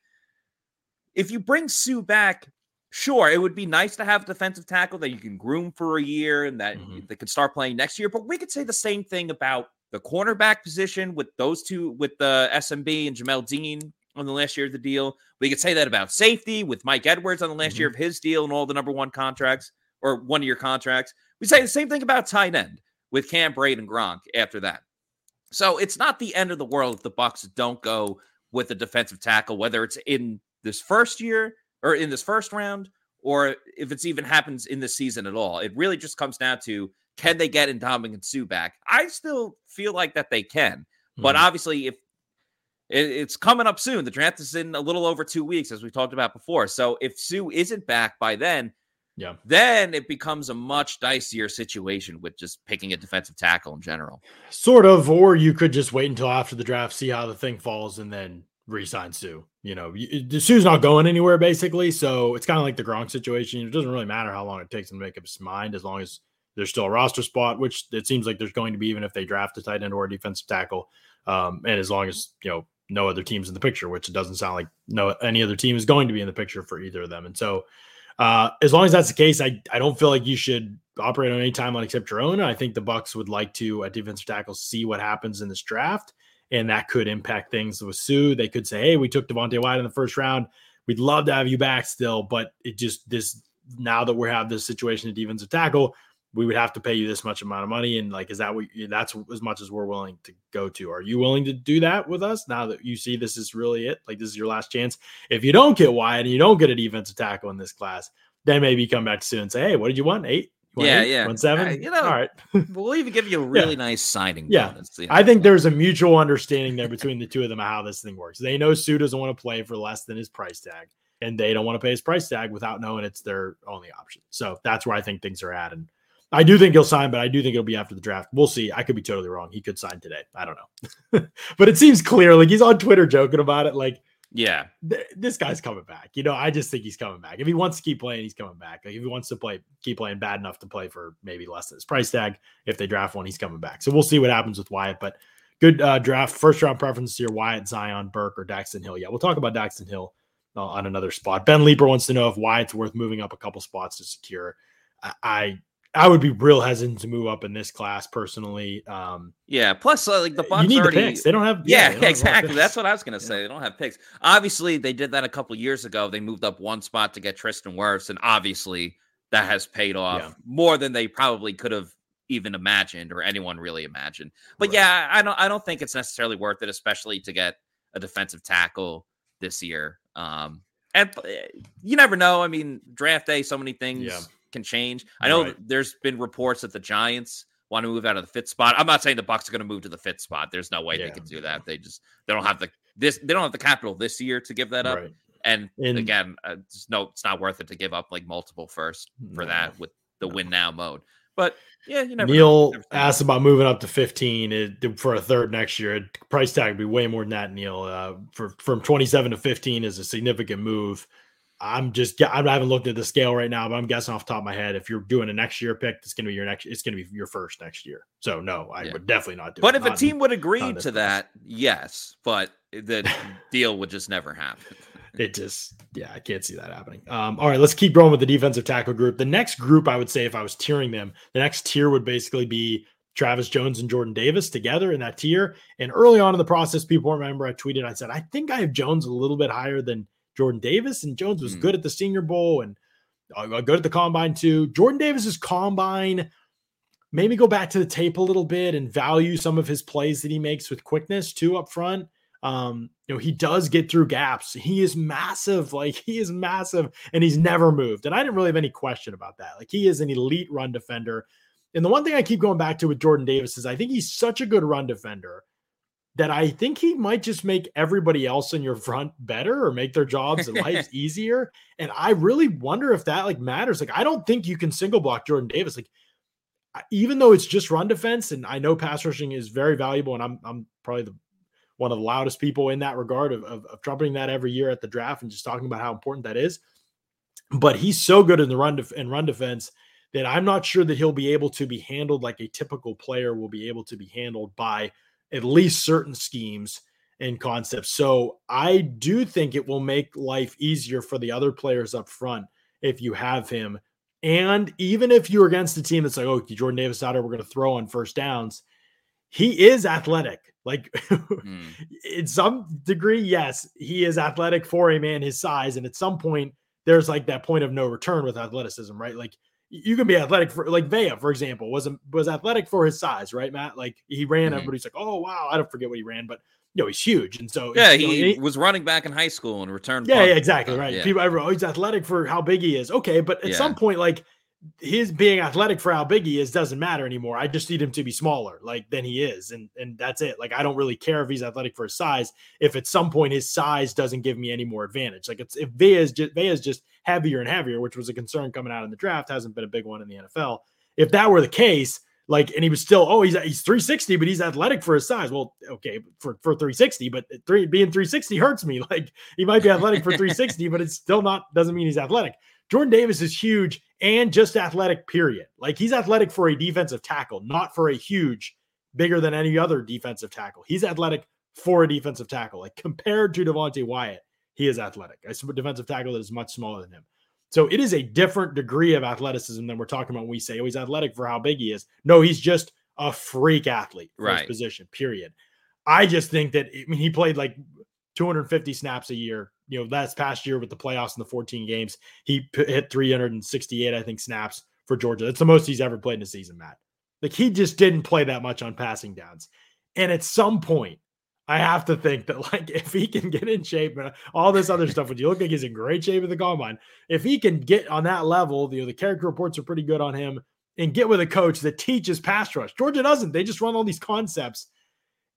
if you bring Suh back, sure, it would be nice to have a defensive tackle that you can groom for a year and that Mhm. they could start playing next year. But we could say the same thing about the cornerback position with those two, with uh, the SMB and Jamel Dean on the last year of the deal. We could say that about safety with Mike Edwards on the last year mm-hmm. of his deal and all the number one contracts or one year contracts. We say the same thing about tight end with Cam Brate and Gronk after that. So it's not the end of the world if the Bucs don't go with a defensive tackle, whether it's in this first year or in this first round, or if it's even happens in this season at all. It really just comes down to can they get Ndamukong Suh back? I still feel like that they can, but Mhm. obviously if it, it's coming up soon, the draft is in a little over two weeks, as we talked about before. So if Suh isn't back by then, yeah. then it becomes a much dicier situation with just picking a defensive tackle in general. Sort of, or you could just wait until after the draft, see how the thing falls, and then re-sign Suh. You know, you- Suh's not going anywhere basically, so it's kind of like the Gronk situation. It doesn't really matter how long it takes him to make up his mind, as long as there's still a roster spot, which it seems like there's going to be, even if they draft a tight end or a defensive tackle. Um, and as long as you know no other teams in the picture, which it doesn't sound like no any other team is going to be in the picture for either of them. And so, uh, as long as that's the case, I I don't feel like you should operate on any timeline except your own. I think the Bucs would like to at defensive tackle see what happens in this draft, and that could impact things with Suh. They could say, "Hey, we took Devonte Wyatt in the first round. We'd love to have you back still, but it just this now that we have this situation at defensive tackle." We would have to pay you this much amount of money and like is that what that's as much as we're willing to go to are you willing to do that with us now that you see this is really it like this is your last chance if you don't get wide and you don't get a defensive tackle in this class then maybe come back soon and say hey what did you want eight yeah, eight? yeah, one seven. Uh, you know, all right. we'll even give you a really yeah. nice signing. Yeah, bonus, you know? I think there's a mutual understanding there between the two of them how this thing works. They know Suh doesn't want to play for less than his price tag, and they don't want to pay his price tag without knowing it's their only option. So that's where I think things are at. And I do think he'll sign, but I do think it'll be after the draft. We'll see. I could be totally wrong. He could sign today. I don't know. but it seems clear. Like he's on Twitter joking about it. Like, yeah, th- this guy's coming back. You know, I just think he's coming back. If he wants to keep playing, he's coming back. Like if he wants to play, keep playing bad enough to play for maybe less than his price tag, if they draft one, he's coming back. So we'll see what happens with Wyatt. But good uh, draft. First round preference here: Wyatt, Zion, Burke, or Daxton Hill. Yeah, we'll talk about Daxton Hill uh, on another spot. Ben Leeper wants to know if Wyatt's worth moving up a couple spots to secure. I, I I would be real hesitant to move up in this class personally. Um, yeah. Plus, uh, like the Bucs you need already, the picks. They don't have. Yeah, yeah don't exactly. Have That's what I was gonna say. Yeah. They don't have picks. Obviously, they did that a couple years ago. They moved up one spot to get Tristan Wirfs, and obviously that has paid off yeah. more than they probably could have even imagined or anyone really imagined. But right. yeah, I don't. I don't think it's necessarily worth it, especially to get a defensive tackle this year. Um, and eh, you never know. I mean, draft day, so many things can change. I know right. there's been reports that the Giants want to move out of the fifth spot. I'm not saying the Bucs are going to move to the fifth spot. There's no way yeah. they can do that. They just they don't have the this they don't have the capital this year to give that up. Right. And, and, again, uh, no, it's not worth it to give up like multiple first for no. that with the no. win now mode. But yeah, you never Neil know. asked about moving up to 15 it, for a third next year. Price tag would be way more than that, Neil. Uh, for from 27 to 15 is a significant move. I'm just I haven't looked at the scale right now, but I'm guessing off the top of my head, if you're doing a next year pick, it's going to be your next. It's going to be your first next year. So no, I yeah. would definitely not do. But it. if a team would agree to that, yes, but the deal would just never happen. it just yeah, I can't see that happening. Um, all right, let's keep going with the defensive tackle group. The next group, I would say, if I was tiering them, the next tier would basically be Travis Jones and Jordan Davis together in that tier. And early on in the process, people remember I tweeted, I said, I think I have Jones a little bit higher than Jordan Davis, and Jones was mm. good at the Senior Bowl and uh, good at the combine too. Jordan Davis's combine maybe go back to the tape a little bit and value some of his plays that he makes with quickness too up front. Um, you know, he does get through gaps. He is massive, like he is massive, and he's never moved. And I didn't really have any question about that. Like he is an elite run defender. And the one thing I keep going back to with Jordan Davis is I think he's such a good run defender that I think he might just make everybody else in your front better or make their jobs and lives easier. And I really wonder if that like matters. Like, I don't think you can single block Jordan Davis. Like, even though it's just run defense, and I know pass rushing is very valuable, and I'm I'm probably the one of the loudest people in that regard of, of, of trumpeting that every year at the draft and just talking about how important that is. But he's so good in the run def- in run defense that I'm not sure that he'll be able to be handled like a typical player will be able to be handled by at least certain schemes and concepts. So I do think it will make life easier for the other players up front if you have him. And even if you're against a team that's like, oh, Jordan Davis out we're going to throw on first downs, he is athletic. Like mm. in some degree, yes, he is athletic for a man his size. And at some point, there's like that point of no return with athleticism, right? Like you can be athletic for like Vea, for example, wasn't was athletic for his size, right, Matt? Like he ran, mm-hmm. everybody's like, oh wow, I don't forget what he ran, but you know, he's huge, and so yeah, he, know, he, was running back in high school and returned. Yeah, yeah, exactly, right. Yeah. People, everyone, oh, he's athletic for how big he is. Okay, but at yeah. some point, like his being athletic for how big he is doesn't matter anymore. I just need him to be smaller, like than he is, and and that's it. Like I don't really care if he's athletic for his size. If at some point his size doesn't give me any more advantage, like it's if Vea is just Vea is just heavier and heavier, which was a concern coming out in the draft, hasn't been a big one in the NFL. If that were the case, like, and he was still, oh, he's he's 360, but he's athletic for his size. Well, okay, for for 360, but three being 360 hurts me. Like he might be athletic for 360, but it's still not doesn't mean he's athletic. Jordan Davis is huge and just athletic, period. Like he's athletic for a defensive tackle, not for a huge bigger than any other defensive tackle. He's athletic for a defensive tackle. Like compared to Devonte Wyatt, he is athletic. I a defensive tackle that is much smaller than him. So it is a different degree of athleticism than we're talking about when we say, oh, he's athletic for how big he is. No, he's just a freak athlete for right. his position, period. I just think that I mean he played like 250 snaps a year. You know, last past year with the playoffs and the 14 games. He hit 368, I think, snaps for Georgia. That's the most he's ever played in a season, Matt. Like he just didn't play that much on passing downs. And at some point, I have to think that like if he can get in shape and all this other stuff, when you look like he's in great shape at the combine, if he can get on that level, you know, the character reports are pretty good on him and get with a coach that teaches pass rush. Georgia doesn't. They just run all these concepts.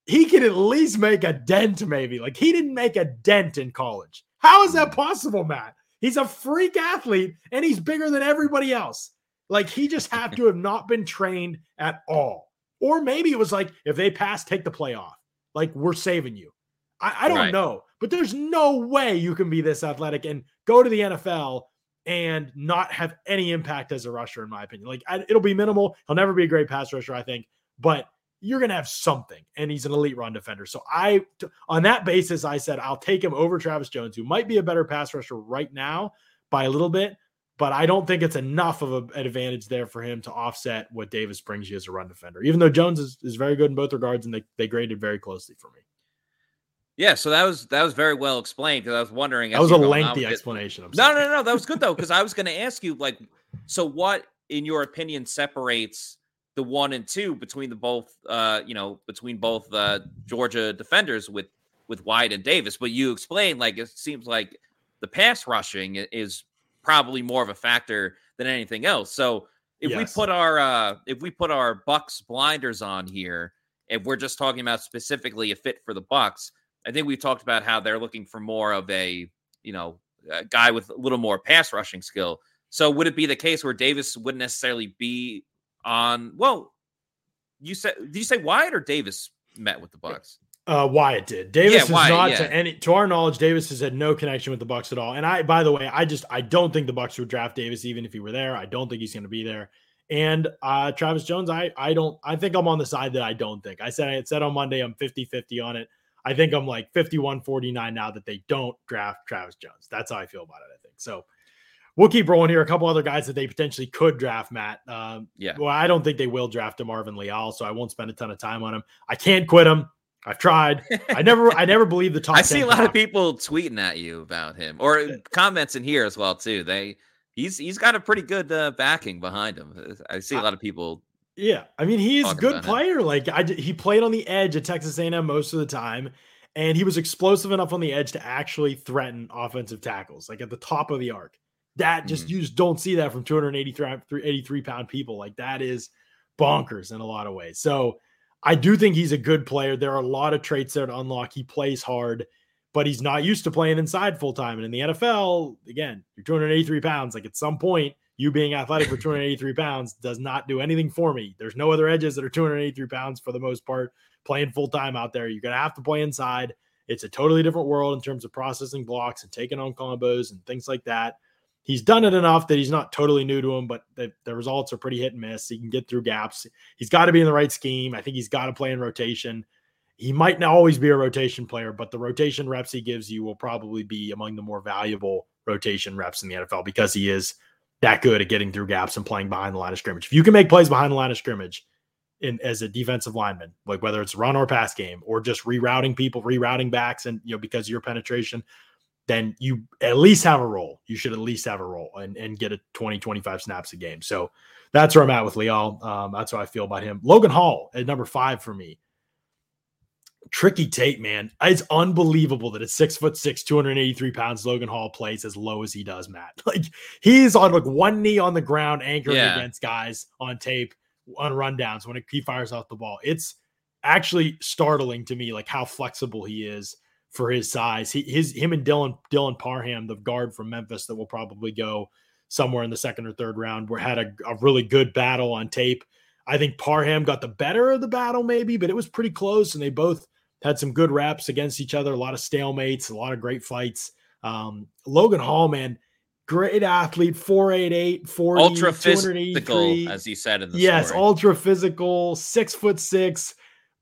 He can at least make a dent, maybe. Like he didn't make a dent in college. How is that possible, Matt? He's a freak athlete and he's bigger than everybody else. Like he just had to have not been trained at all. Or maybe it was like, if they pass, take the play off. Like we're saving you. I, I don't right. know, but there's no way you can be this athletic and go to the NFL and not have any impact as a rusher, in my opinion. Like I, it'll be minimal. He'll never be a great pass rusher, I think, but you're going to have something. And he's an elite run defender. So I, on that basis, I said I'll take him over Travis Jones, who might be a better pass rusher right now by a little bit, but I don't think it's enough of a, an advantage there for him to offset what Davis brings you as a run defender, even though Jones is, is very good in both regards and they, they graded very closely for me. Yeah, so that was that was very well explained because I was wondering. That was a lengthy explanation. no, no, no, that was good though because I was going to ask you like, so what in your opinion separates the one and two between the both, uh, you know, between both uh, Georgia defenders with with Wyatt and Davis? But you explained like it seems like the pass rushing is probably more of a factor than anything else. So if yes. we put our uh, if we put our Bucs blinders on here, if we're just talking about specifically a fit for the Bucs I think we talked about how they're looking for more of a, you know, a guy with a little more pass rushing skill. So would it be the case where Davis wouldn't necessarily be on? Well, you said did you say Wyatt or Davis met with the Bucs? Uh, Wyatt did. Davis yeah, is Wyatt, not yeah. to any to our knowledge. Davis has had no connection with the Bucs at all. And I, by the way, I just I don't think the Bucs would draft Davis even if he were there. I don't think he's going to be there. And uh, Travis Jones, I I don't I think I'm on the side that I don't think. I said I had said on Monday I'm 50-50 on it. I think I'm like 51 49 now that they don't draft Travis Jones. That's how I feel about it, I think. So we'll keep rolling here. A couple other guys that they potentially could draft, Matt. Um, yeah. Well, I don't think they will draft a Marvin Leal, so I won't spend a ton of time on him. I can't quit him. I've tried. I never, I never believe the top. I see a lot of people tweeting at you about him, or comments in here as well too. They, he's, he's got a pretty good uh, backing behind him. I see a lot of people yeah, I mean he's a good player. Him. Like I, he played on the edge at Texas A&M most of the time, and he was explosive enough on the edge to actually threaten offensive tackles, like at the top of the arc. That just mm-hmm. you just don't see that from 283 83 pound people. Like that is bonkers in a lot of ways. So I do think he's a good player. There are a lot of traits there to unlock. He plays hard, but he's not used to playing inside full time. And in the NFL, again, you're 283 pounds. Like at some point, you being athletic for 283 pounds does not do anything for me. There's no other edges that are 283 pounds for the most part playing full time out there. You're going to have to play inside. It's a totally different world in terms of processing blocks and taking on combos and things like that. He's done it enough that he's not totally new to him, but the, the results are pretty hit and miss. He can get through gaps. He's got to be in the right scheme. I think he's got to play in rotation. He might not always be a rotation player, but the rotation reps he gives you will probably be among the more valuable rotation reps in the NFL because he is – that good at getting through gaps and playing behind the line of scrimmage. If you can make plays behind the line of scrimmage in as a defensive lineman, like whether it's run or pass game or just rerouting people, rerouting backs and you know because of your penetration, then you at least have a role. You should at least have a role and, and get a 20, 25 snaps a game. So that's where I'm at with Leal. Um, that's how I feel about him. Logan Hall at number five for me tricky tape, man. It's unbelievable that at six foot six, 283 pounds, Logan Hall plays as low as he does, Matt. Like he's on like one knee on the ground, anchoring yeah. against guys on tape on rundowns when he fires off the ball. It's actually startling to me, like how flexible he is for his size. He his him and Dylan Dylan Parham, the guard from Memphis, that will probably go somewhere in the second or third round, where had a, a really good battle on tape. I think Parham got the better of the battle, maybe, but it was pretty close, and they both had some good reps against each other, a lot of stalemates, a lot of great fights. Um, Logan Hall, man, great athlete, 488, 40, ultra physical, as he said in the Yes, story. ultra physical, six foot six,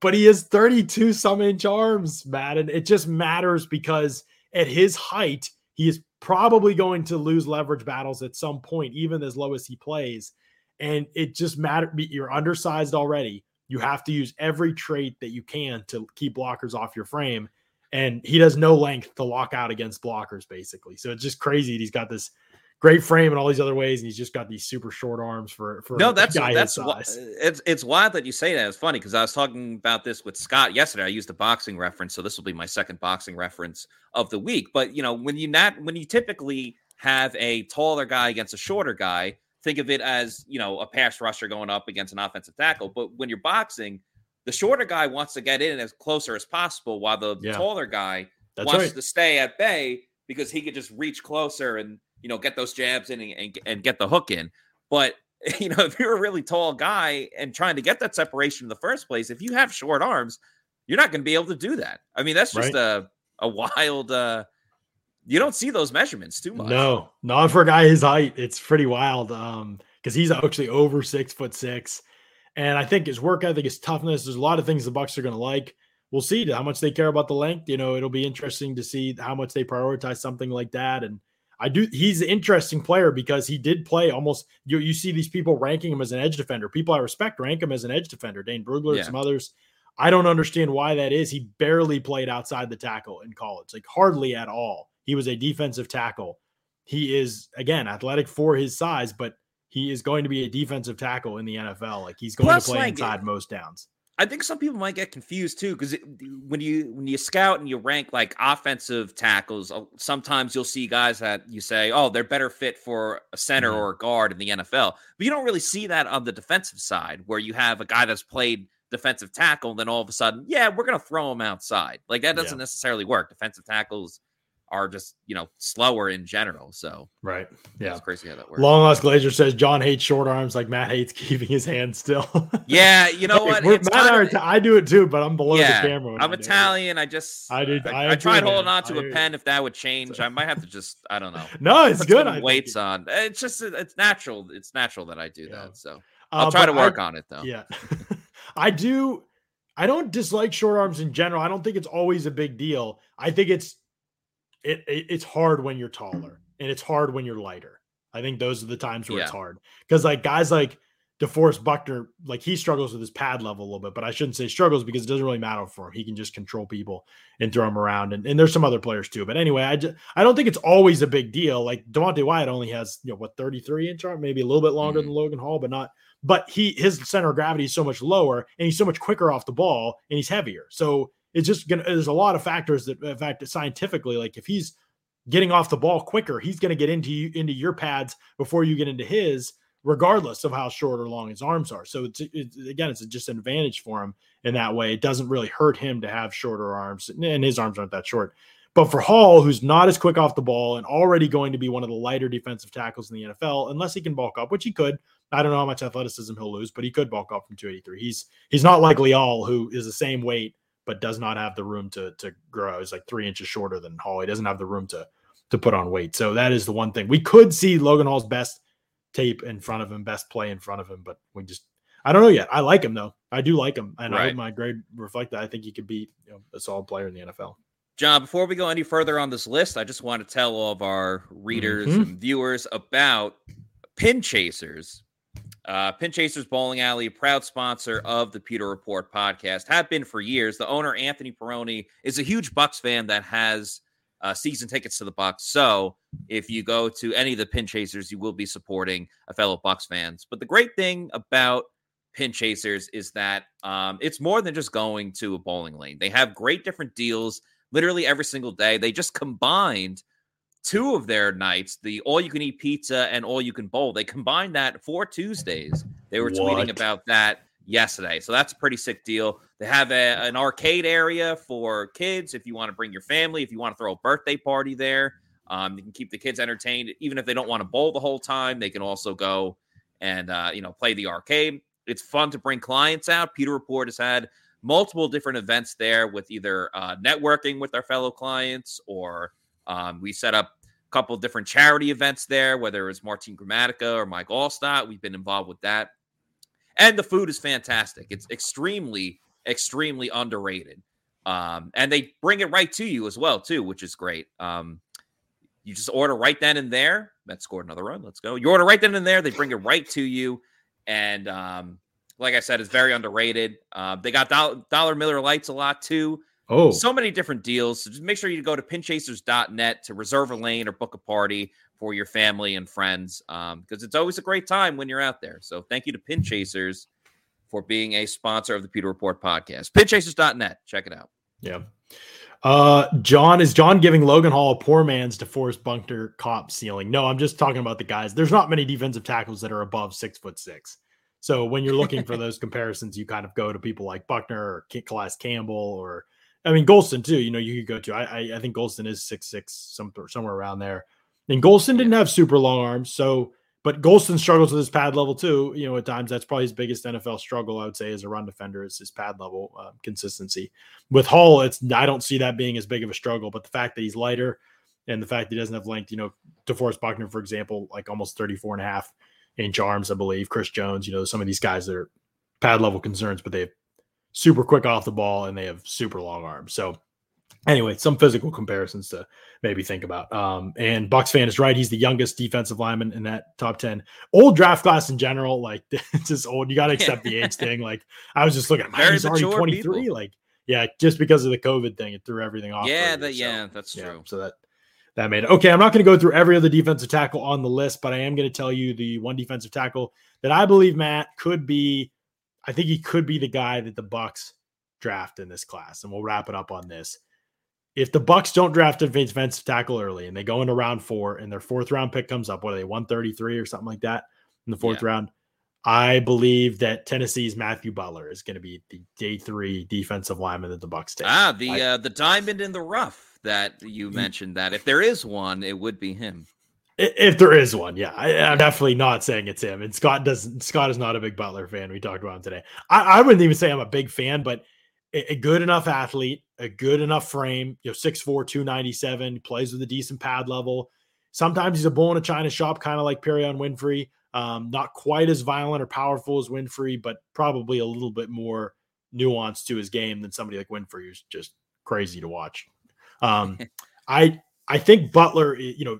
but he has 32 some inch arms, Matt. And it just matters because at his height, he is probably going to lose leverage battles at some point, even as low as he plays. And it just matters. You're undersized already. You have to use every trait that you can to keep blockers off your frame. And he does no length to lock out against blockers, basically. So it's just crazy. He's got this great frame in all these other ways, and he's just got these super short arms for for no. That's that's it's it's wild that you say that. It's funny because I was talking about this with Scott yesterday. I used a boxing reference, so this will be my second boxing reference of the week. But you know, when you not when you typically have a taller guy against a shorter guy, think of it as you know a pass rusher going up against an offensive tackle. But when you're boxing, the shorter guy wants to get in as closer as possible, while the yeah. taller guy That's wants right. to stay at bay because he could just reach closer and you know, get those jabs in and, and, and get the hook in. But you know, if you're a really tall guy and trying to get that separation in the first place, if you have short arms, you're not going to be able to do that. I mean, that's just right. a a wild. uh You don't see those measurements too much. No, not for a guy his height. It's pretty wild. Um, because he's actually over six foot six, and I think his work ethic, his toughness. There's a lot of things the Bucs are going to like. We'll see how much they care about the length. You know, it'll be interesting to see how much they prioritize something like that, and I do. He's an interesting player because he did play almost. You you see these people ranking him as an edge defender. People I respect rank him as an edge defender. Dane Brugler, yeah. some others. I don't understand why that is. He barely played outside the tackle in college, like hardly at all. He was a defensive tackle. He is again athletic for his size, but he is going to be a defensive tackle in the NFL. Like he's going Plus, to play like, inside most downs. I think some people might get confused too because when you when you scout and you rank like offensive tackles, uh, sometimes you'll see guys that you say, "Oh, they're better fit for a center mm-hmm. or a guard in the NFL," but you don't really see that on the defensive side, where you have a guy that's played defensive tackle, and then all of a sudden, yeah, we're gonna throw him outside. Like that doesn't yeah. necessarily work. Defensive tackles are just you know slower in general. So right, yeah, it's crazy how that works. Long lost Glazer says John hates short arms like Matt hates keeping his hands still. yeah, you know what? Matt of, I do it too, but I'm below yeah, the camera. I'm I Italian. I just I did. I, I, I tried holding on to a pen if that would change. I might have to just I don't know. no, it's good. weights on. It's just it's natural. It's natural that I do yeah. that. So I'll uh, try to work on it though. Yeah, I do. I don't dislike short arms in general. I don't think it's always a big deal. I think it's it, it, it's hard when you're taller and it's hard when you're lighter. I think those are the times where yeah. it's hard because like guys like DeForest Buckner, like he struggles with his pad level a little bit, but I shouldn't say struggles because it doesn't really matter for him. He can just control people and throw them around. And, and there's some other players too. But anyway, I just I don't think it's always a big deal. Like Devonte Wyatt only has, you know, what 33 inch arm, maybe a little bit longer mm-hmm. than Logan Hall, but not but he his center of gravity is so much lower and he's so much quicker off the ball and he's heavier. So it's just gonna there's a lot of factors that in fact scientifically, like if he's getting off the ball quicker. He's to get into you, into your pads before you get into his, regardless of how short or long his arms are. So it's, it's again, it's just an advantage for him in that way. It doesn't really hurt him to have shorter arms, and his arms aren't that short. But for Hall, who's not as quick off the ball and already going to be one of the lighter defensive tackles in the NFL, unless he can bulk up, which he could. I don't know how much athleticism he'll lose, but he could bulk up from 283. He's he's not like Leal, who is the same weight but does not have the room to to grow. He's like three inches shorter than Hall. He doesn't have the room to to put on weight. So that is the one thing we could see Logan Hall's best tape in front of him, best play in front of him, but we just I don't know yet. I like him though. I do like him, and right. I hope my grade reflect that. I think he could be you know, a solid player in the NFL. John, before we go any further on this list, I just want to tell all of our readers mm-hmm. and viewers about Pin Chasers. Uh, Pin Chasers Bowling Alley, proud sponsor of the Pewter Report podcast, have been for years. The owner, Anthony Peroni, is a huge Bucs fan that has uh, season tickets to the Bucs. So if you go to any of the pin chasers, you will be supporting a fellow Bucs fans. But the great thing about pin chasers is that um, it's more than just going to a bowling lane. They have great different deals literally every single day. They just combined two of their nights, the all you can eat pizza and all you can bowl. They combined that for Tuesdays. They were what? tweeting about that yesterday. So that's a pretty sick deal. They have a, an arcade area for kids if you want to bring your family, if you want to throw a birthday party there. Um, you can keep the kids entertained, even if they don't want to bowl the whole time. They can also go and uh, you know play the arcade. It's fun to bring clients out. Pewter Report has had multiple different events there with either uh, networking with our fellow clients or um, we set up couple different charity events there, whether it was Martin Gramatica or Mike Alstott. We've been involved with that. And the food is fantastic. It's extremely extremely underrated. Um, and they bring it right to you as well, too, which is great. Um, you just order right then and there. Mets scored another run. Let's go. You order right then and there. They bring it right to you. And um, like I said, it's very underrated. Uh, they got dollar Miller Lights a lot too. Oh, so many different deals. So just make sure you go to pinchasers.net to reserve a lane or book a party for your family and friends because um, it's always a great time when you're out there. So thank you to Pinchasers for being a sponsor of the Pewter Report podcast. Pinchasers.net. Check it out. Yeah. Uh, John is John giving Logan Hall a poor man's DeForest Buckner cop ceiling? No, I'm just talking about the guys. There's not many defensive tackles that are above six foot six. So when you're looking for those comparisons, you kind of go to people like Buckner or Calais Campbell or I mean Golston too. You know, you could go to. I I, I think Golston is six six some somewhere around there. And Golston didn't have super long arms, so but Golston struggles with his pad level too. You know, at times that's probably his biggest NFL struggle. I would say as a run defender is his pad level uh, consistency. With Hall, it's I don't see that being as big of a struggle. But the fact that he's lighter and the fact that he doesn't have length, you know, DeForest Buckner, for example, like almost 34 and a half inch arms, I believe. Chris Jones, you know, some of these guys that are pad level concerns, but they super quick off the ball and they have super long arms. So anyway, some physical comparisons to maybe think about. Um, and Bucs fan is right; he's the youngest defensive lineman in that top ten. Old draft class in general, like it's just old. You got to accept the age thing. Like I was just looking at, man, he's already twenty three. Like yeah, just because of the COVID thing, it threw everything off. Yeah, that so, yeah, that's yeah, true. So that that made it. Okay, I'm not going to go through every other defensive tackle on the list, but I am going to tell you the one defensive tackle that I believe Matt could be. I think he could be the guy that the Bucs draft in this class, and we'll wrap it up on this. If the Bucs don't draft a defensive tackle early and they go into round four and their fourth round pick comes up, what are they, 133 or something like that in the fourth yeah. round? I believe that Tennessee's Matthew Butler is going to be the day three defensive lineman that the Bucs take. Ah, the I, uh, the diamond in the rough that you mentioned that if there is one, it would be him. If there is one, yeah, I, am definitely not saying it's him. And Scott doesn't. Scott is not a big Butler fan. We talked about him today. I, I wouldn't even say I'm a big fan, but a, a, good enough athlete, a good enough frame. You know, 6'4", 297, plays with a decent pad level. Sometimes he's a bull in a china shop, kind of like Perrion Winfrey. Um, not quite as violent or powerful as Winfrey, but probably a little bit more nuance to his game than somebody like Winfrey, who's just crazy to watch. Um, I I think Butler, you know,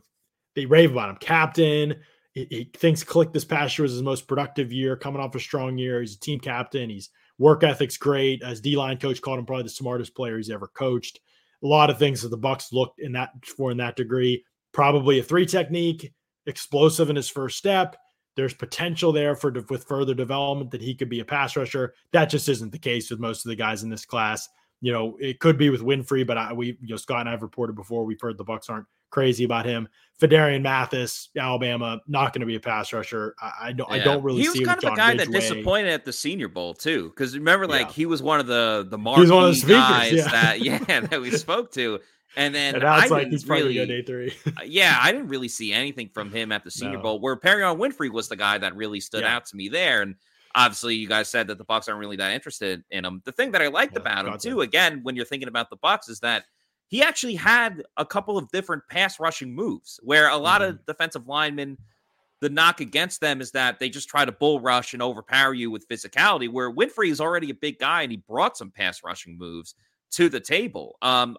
they rave about him, captain. He, he thinks Click this past year was his most productive year, coming off a strong year. He's a team captain. He's work ethic's great. As D line coach called him probably the smartest player he's ever coached. A lot of things that the Bucs looked in that for in that degree. Probably a three technique, explosive in his first step. There's potential there for with further development that he could be a pass rusher. That just isn't the case with most of the guys in this class you know, it could be with Winfrey, but I, we, you know, Scott and I have reported before. We've heard the Bucs aren't crazy about him. Phidarian Mathis, Alabama, not going to be a pass rusher. I, I don't, yeah. I don't really. He was kind of the guy Ridgeway. that disappointed at the Senior Bowl too, because remember, like yeah. he was one of the the marquee one of the speakers, guys yeah. that yeah that we spoke to. And then and I like he's really, day three. Uh, yeah, I didn't really see anything from him at the Senior no. Bowl. Where Perrion Winfrey was the guy that really stood out to me there, and obviously you guys said that the Bucs aren't really that interested in him. The thing that I liked yeah, about him too, again, when you're thinking about the Bucs, is that he actually had a couple of different pass rushing moves where a lot mm-hmm. of defensive linemen the knock against them is that they just try to bull rush and overpower you with physicality where winfrey is already a big guy and he brought some pass rushing moves to the table um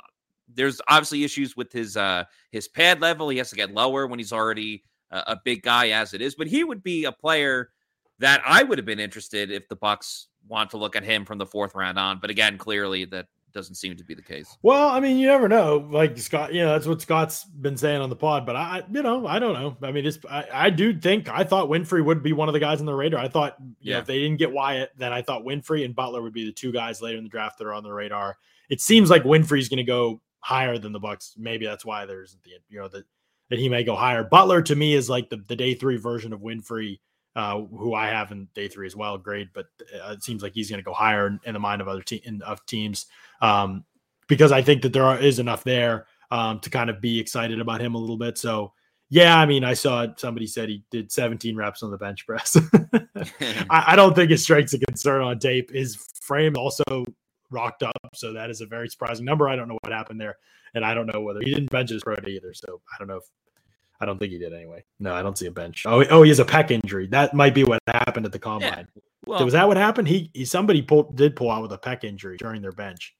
there's obviously issues with his uh his pad level he has to get lower when he's already a, a big guy as it is but he would be a player that I would have been interested if the Bucs want to look at him from the fourth round on. But again, clearly that doesn't seem to be the case. Well, I mean, you never know. Like Scott, you know, that's what Scott's been saying on the pod. But I, you know, I don't know. I mean, it's I, I do think I thought Winfrey would be one of the guys on the radar. I thought, you yeah. know, if they didn't get Wyatt, then I thought Winfrey and Butler would be the two guys later in the draft that are on the radar. It seems like Winfrey's going to go higher than the Bucs. Maybe that's why there's the you know that that he may go higher. Butler to me is like the the day three version of Winfrey uh, who I have in day three as well, great. But uh, it seems like he's going to go higher in, in, the mind of other te- in, of teams um, because I think that there are, is enough there um, to kind of be excited about him a little bit. So yeah, I mean, I saw somebody said he did 17 reps on the bench press. I, I, don't think his strength's a concern on tape. His frame also rocked up, so that is a very surprising number. I don't know what happened there, and I don't know whether he didn't bench his pro either. So I don't know if I don't think he did anyway. No, I don't see a bench. Oh, oh, he has a pec injury. That might be what happened at the combine. Well, was that what happened? He, he somebody pulled did pull out with a pec injury during their bench.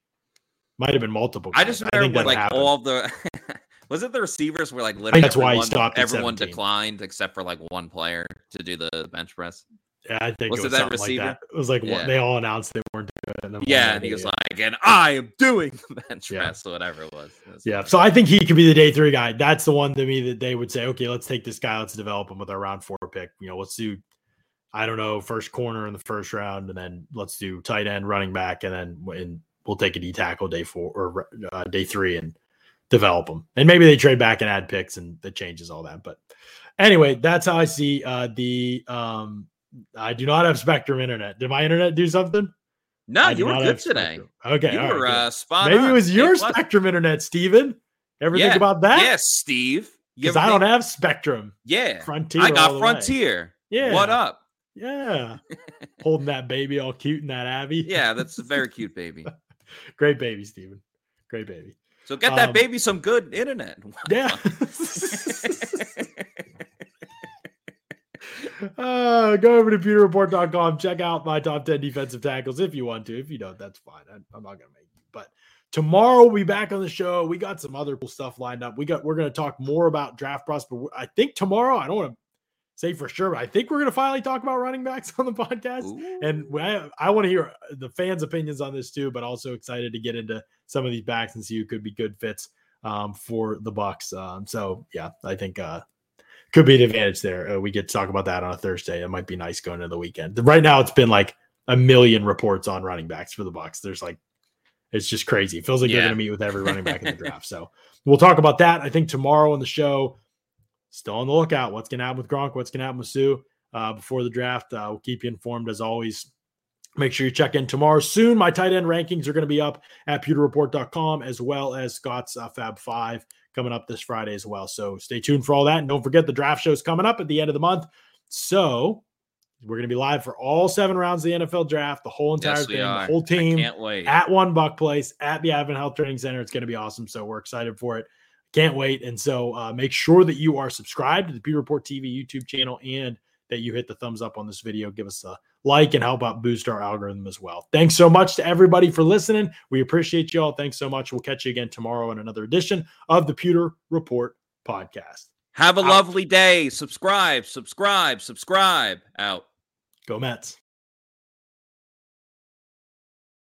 Might have been multiple. Guys. I just remember I when, like happened. all the was it the receivers were like literally that's everyone, why he stopped. Everyone declined except for like one player to do the bench press. Yeah, I think was it was that receiver? Like that. It was like yeah. they all announced they weren't doing it. And yeah, and he was like, "And I am doing the bench yeah. press," or whatever it was. Was yeah, so I think he could be the day three guy. That's the one to me that they would say, "Okay, let's take this guy, let's develop him with our round four pick." You know, let's do, I don't know, first corner in the first round, and then let's do tight end, running back, and then and we'll take a D tackle day four or uh, day three and develop them. And maybe they trade back and add picks, and that changes all that. But anyway, that's how I see uh, the um, I do not have Spectrum internet. Did my internet do something? No, you were good today. Okay, you were uh, spot. Maybe on. it was your Spectrum internet, Steven. Ever yeah. think about that? Yes, Steve. Because I don't have Spectrum. Yeah, Frontier. I got Frontier. Way. Yeah. What up? Yeah. Holding that baby all cute in that Abby. Yeah, that's a very cute baby. Great baby, Steven. Great baby. So get that um, baby some good internet. Yeah. Uh, go over to pewterreport.com. Check out my top 10 defensive tackles if you want to. If you don't, that's fine. I, I'm not going to make you. But tomorrow we'll be back on the show. We got some other cool stuff lined up. We got we're going to talk more about draft prospect. I think tomorrow, I don't want to say for sure, but I think we're going to finally talk about running backs on the podcast. Ooh. And I, I want to hear the fans' opinions on this too, but also excited to get into some of these backs and see who could be good fits um, for the Bucs. Um, so yeah, I think uh, could be an advantage there. Uh, we get to talk about that on a Thursday. It might be nice going into the weekend. Right now, it's been like a million reports on running backs for the Bucs. There's like, it's just crazy. It feels like yeah. they're going to meet with every running back in the draft. So we'll talk about that. I think tomorrow on the show. Still on the lookout. What's going to happen with Gronk? What's going to happen with Suh uh, before the draft? Uh, we'll keep you informed as always. Make sure you check in tomorrow soon. My tight end rankings are going to be up at pewterreport.com as well as Scott's uh, Fab Five coming up this Friday as well. So stay tuned for all that. And don't forget the draft show's coming up at the end of the month. So we're going to be live for all seven rounds of the NFL draft, the whole entire yes, thing, the whole team. I can't wait. At One Buc Place at the Advent Health Training Center. It's going to be awesome. So we're excited for it. Can't wait. And so uh, make sure that you are subscribed to the Pewter Report TV YouTube channel and that you hit the thumbs up on this video. Give us a like and help out boost our algorithm as well. Thanks so much to everybody for listening. We appreciate you all. Thanks so much. We'll catch you again tomorrow in another edition of the Pewter Report podcast. Have a out. lovely day. Subscribe, subscribe, subscribe. Out. Go Mets.